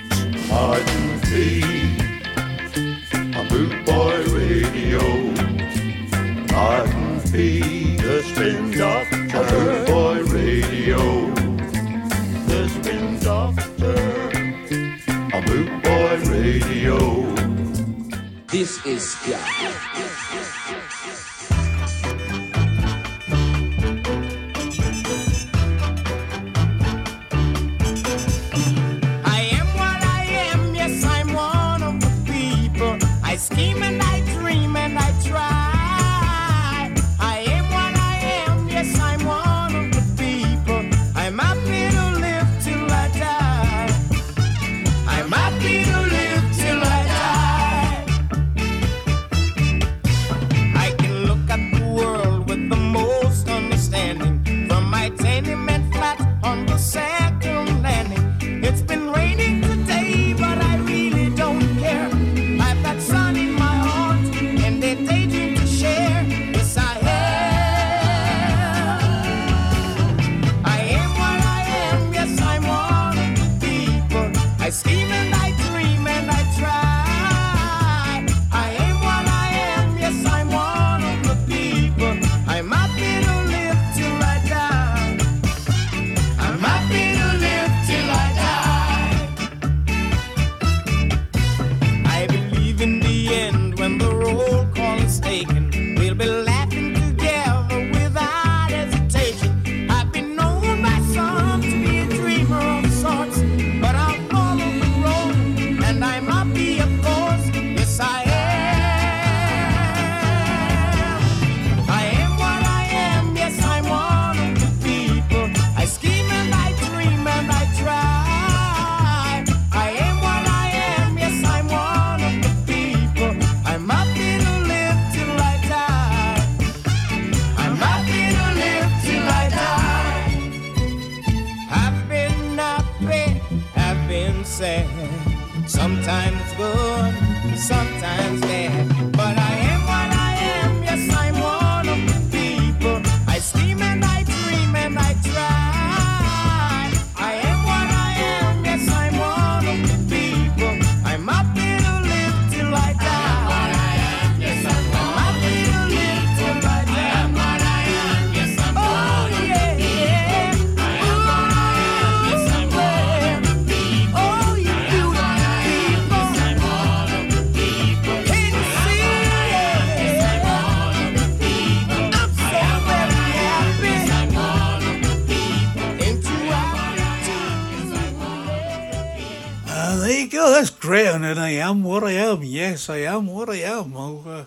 Yes, I am what I am. Oh, uh,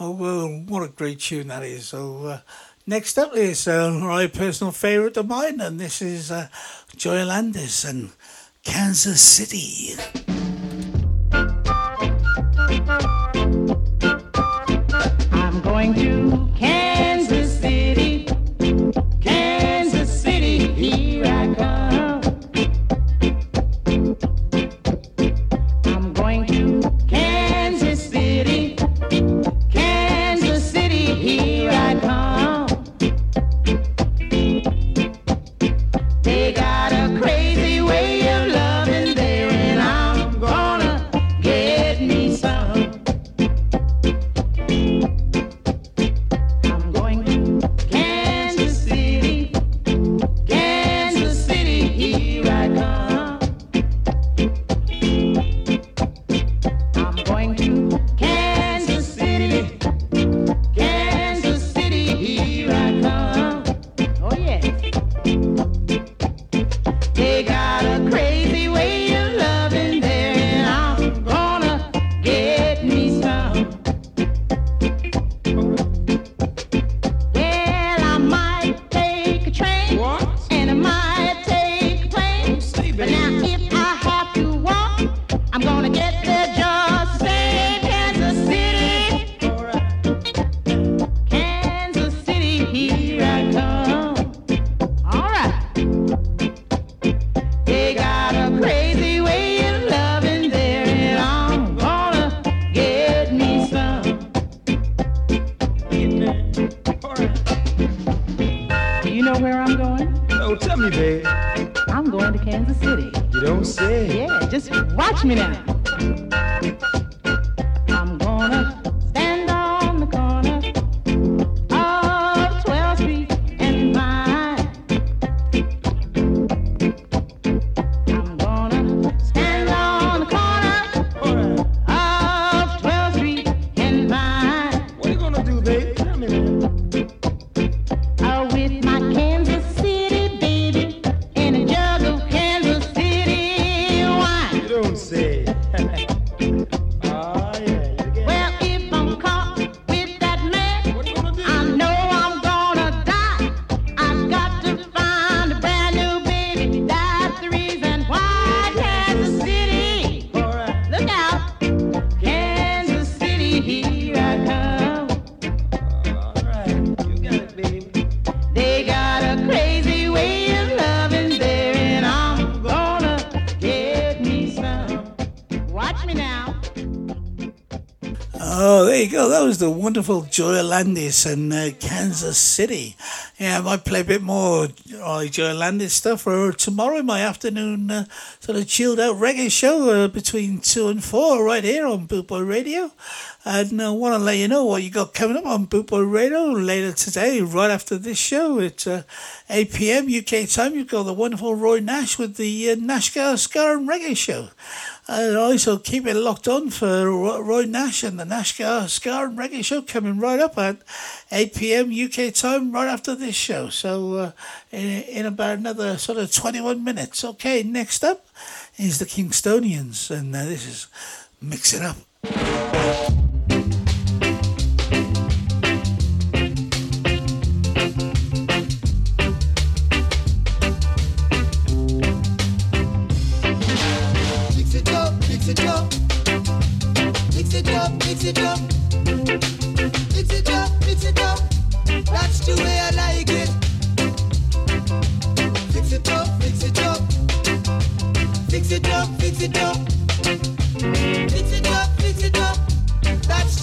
oh what a great tune that is. So, uh, next up is uh, my personal favourite of mine, and this is uh, Joy Landis and Kansas City. Know where I'm going? Oh, tell me, babe. I'm going to Kansas City. You don't say. Yeah, just watch me now. Was the wonderful Joy Landis and uh, Kansas City. Yeah, I might play a bit more uh, Joy Landis stuff for tomorrow, my afternoon uh, sort of chilled out reggae show uh, between 2 and 4 right here on Boot Boy Radio. And I want to let you know what you got coming up on Boot Boy Radio later today, right after this show. It's uh, 8 p.m. UK time. You've got the wonderful Roy Nash with the uh, Nashgar Ska and Reggae Show. And also keep it locked on for Roy Nash and the Nashgar Ska and Reggae Show coming right up at 8 p.m. UK time right after this show. So uh, in, in about another sort of 21 minutes. Okay, next up is the Kingstonians, and uh, this is Mix It Up.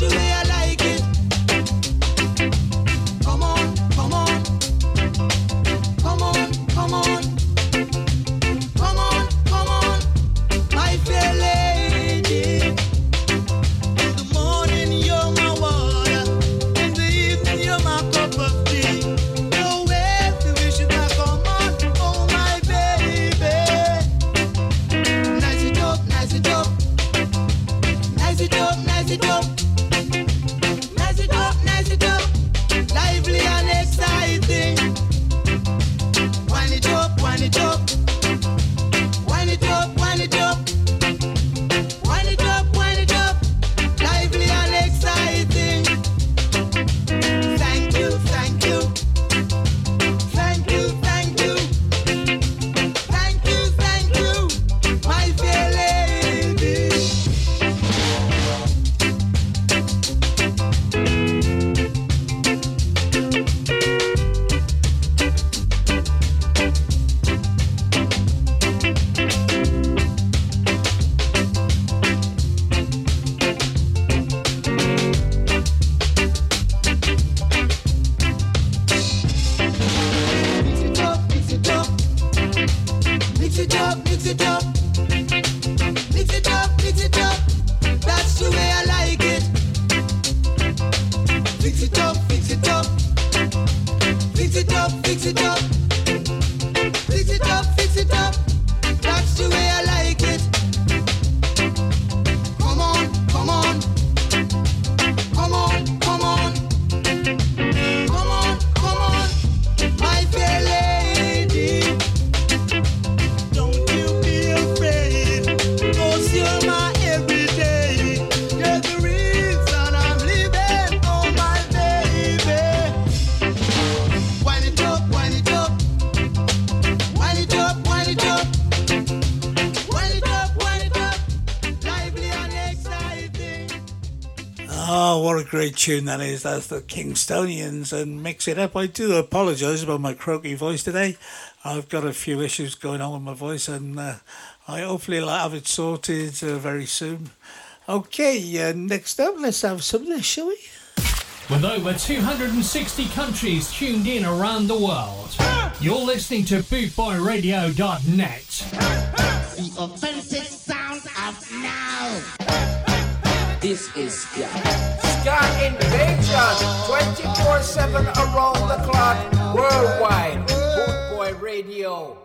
to your job. tune that is. That's the Kingstonians and mix it up. I do apologise about my croaky voice today. I've got a few issues going on with my voice, and uh, I hopefully will have it sorted uh, very soon. Okay, uh, next up, let's have some of this, shall we? With over 260 countries tuned in around the world, you're listening to bootboyradio.net. The offensive sound of now. This is got invasion 24 7 around the clock worldwide. Boot Boy Radio.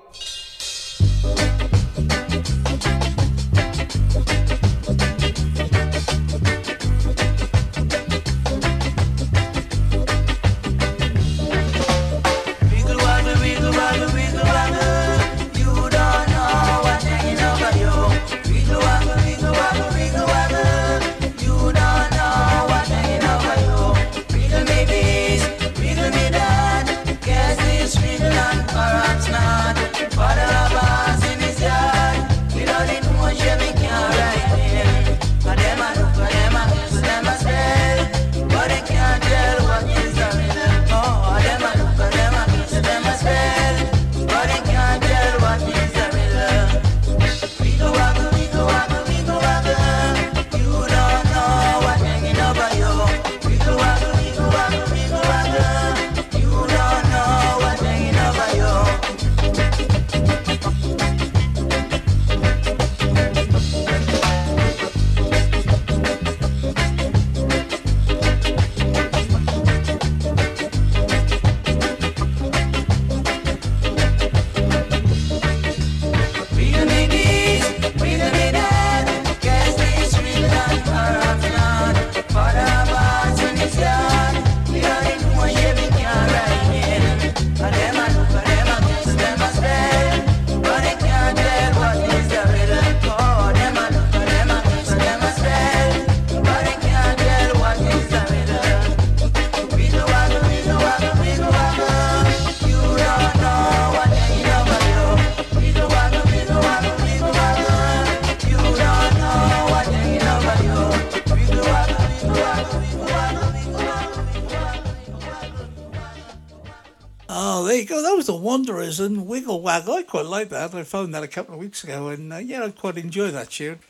found that a couple of weeks ago, and uh, yeah, I quite enjoy that tune.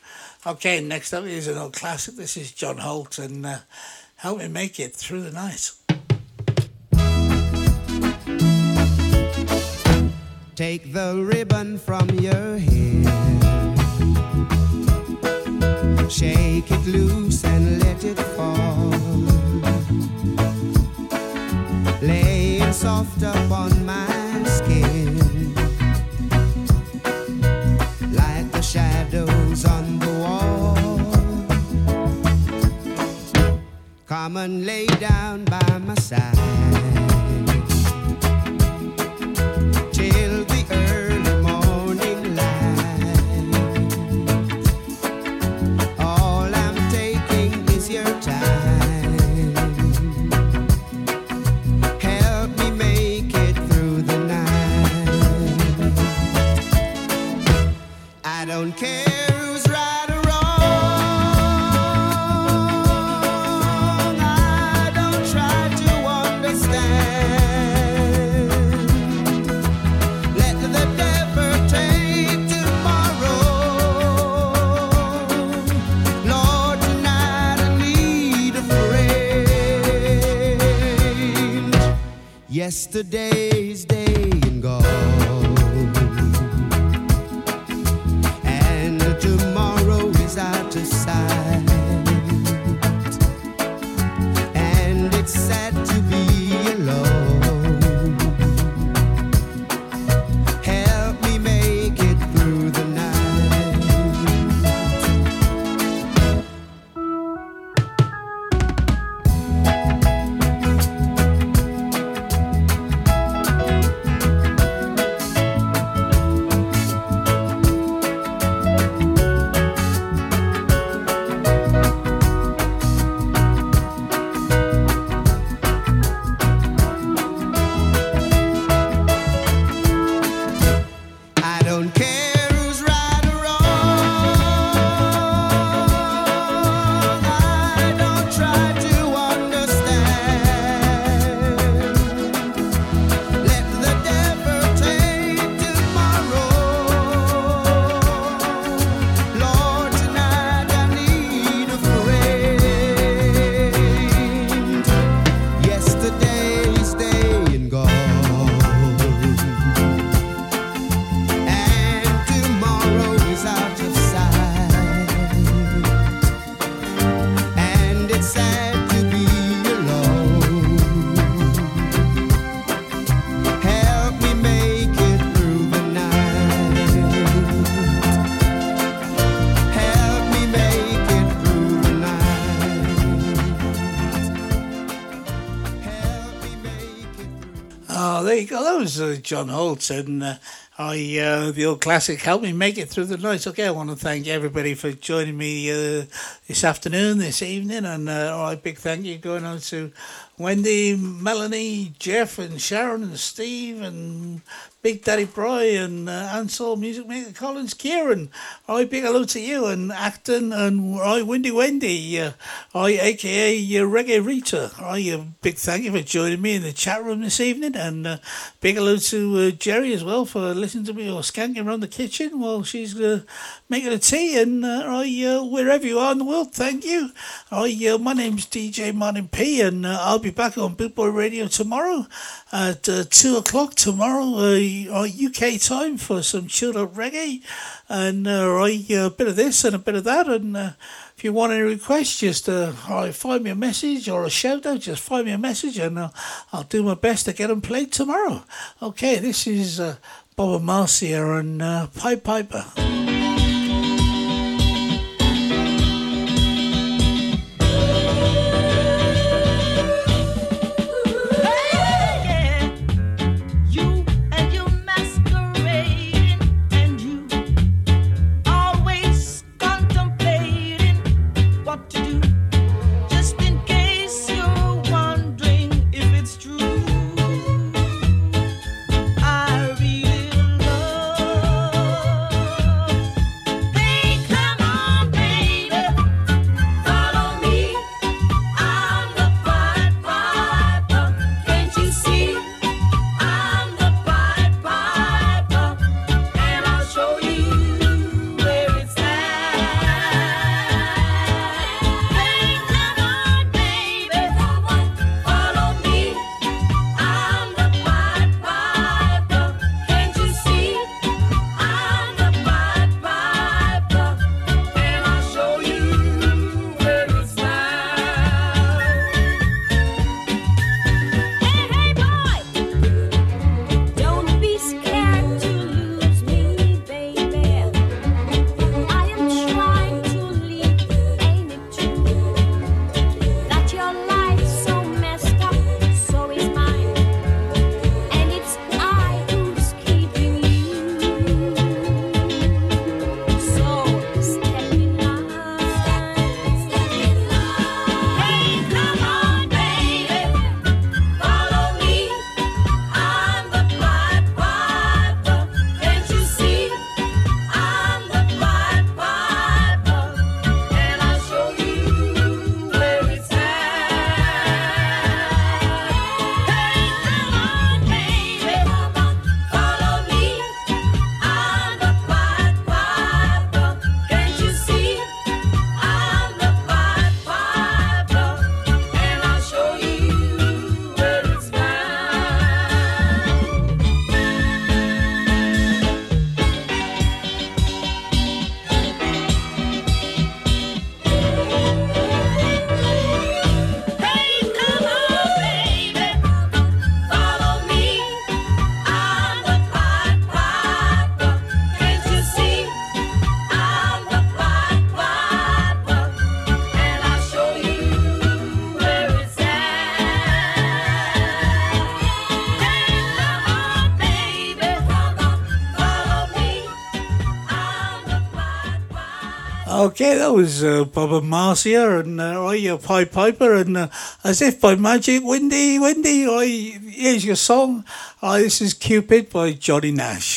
Okay, next up is an old classic. This is John Holt, and uh, help me make it through the night. Take the ribbon from your hair, shake it loose and let it fall. Lay it soft upon my Carmen lay down by my side. yesterday. Was uh, John Holtz, and uh, I uh, the old classic helped me make it through the night. Okay, I want to thank everybody for joining me uh, this afternoon, this evening, and uh, all right, big thank you going on to Wendy, Melanie, Jeff, and Sharon, and Steve, and Big Daddy Bry, and uh, Ansel, Music Maker Collins, Kieran. Right, big hello to you, and Acton, and I Windy Wendy, uh, right, aka uh, Reggae Rita. Right, uh, big thank you for joining me in the chat room this evening, and uh, big hello to uh, Jerry as well for listening to me or skanking around the kitchen while she's uh, making a tea, and uh, I, wherever you are in the world, thank you. I, my name's DJ Martin P, and I'll be back on Boot Boy Radio tomorrow at 2 o'clock tomorrow, UK time, for some chilled out reggae, and uh, I, a bit of this and a bit of that, and uh, if you want any requests, just uh, find me a message or a shout out. Just find me a message, and uh, I'll do my best to get them played tomorrow. Okay, this is uh, Bob Marcia and uh, Pied Piper. Okay, that was uh, Bob and Marcia and uh, right, your Pied Piper, and uh, as if by magic, Windy, Windy, right, here's your song. Uh, this is Cupid by Johnny Nash.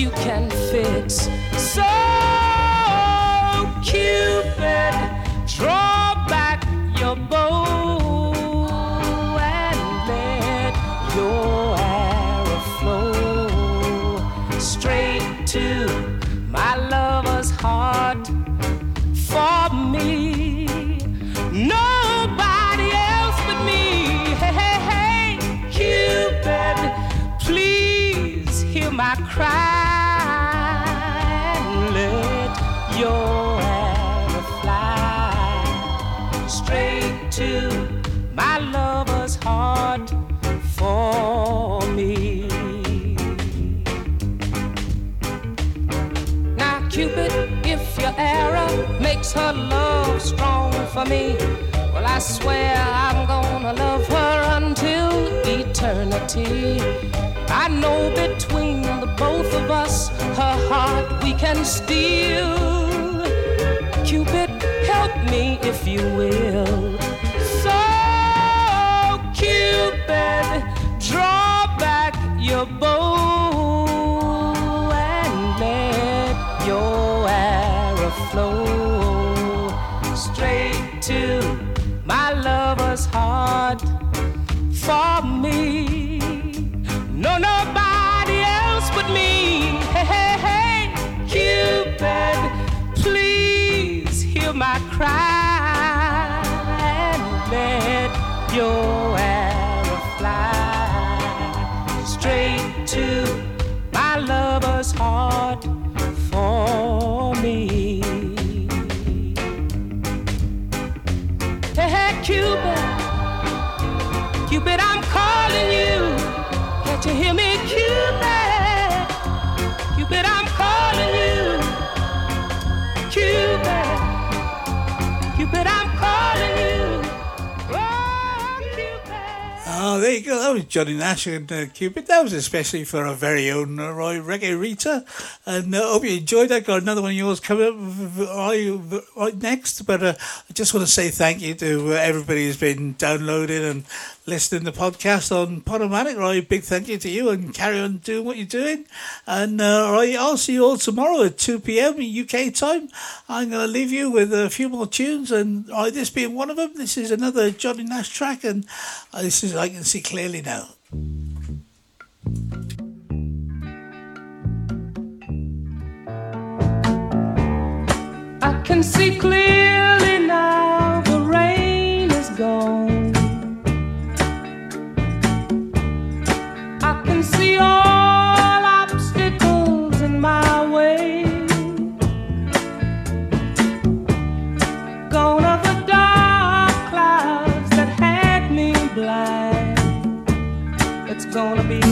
You can makes her love strong for me, well, I swear I'm gonna love her until eternity. I know between the both of us, her heart we can steal. Cupid, help me if you will. So, Cupid, draw back your bow for me. No, nobody else but me. Hey, hey, hey, Cupid, please hear my cry and let your You hear me, Cupid? Cupid, I'm calling you. Cupid, Cupid, I'm calling you. Oh. Oh, there you go. That was Johnny Nash and uh, Cupid. That was especially for our very own uh, Roy Reggae Rita. And uh, hope you enjoyed that. Got another one of yours coming up v- next. But uh, I just want to say thank you to uh, everybody who's been downloading and listening to the podcast on Podomatic. Right, big thank you to you and carry on doing what you're doing. And uh, I'll see you all tomorrow at 2 p.m. UK time. I'm going to leave you with a few more tunes. And right, this being one of them, this is another Johnny Nash track. And uh, this is, I can see clearly now. I can see clearly now the rain is gone. Gonna be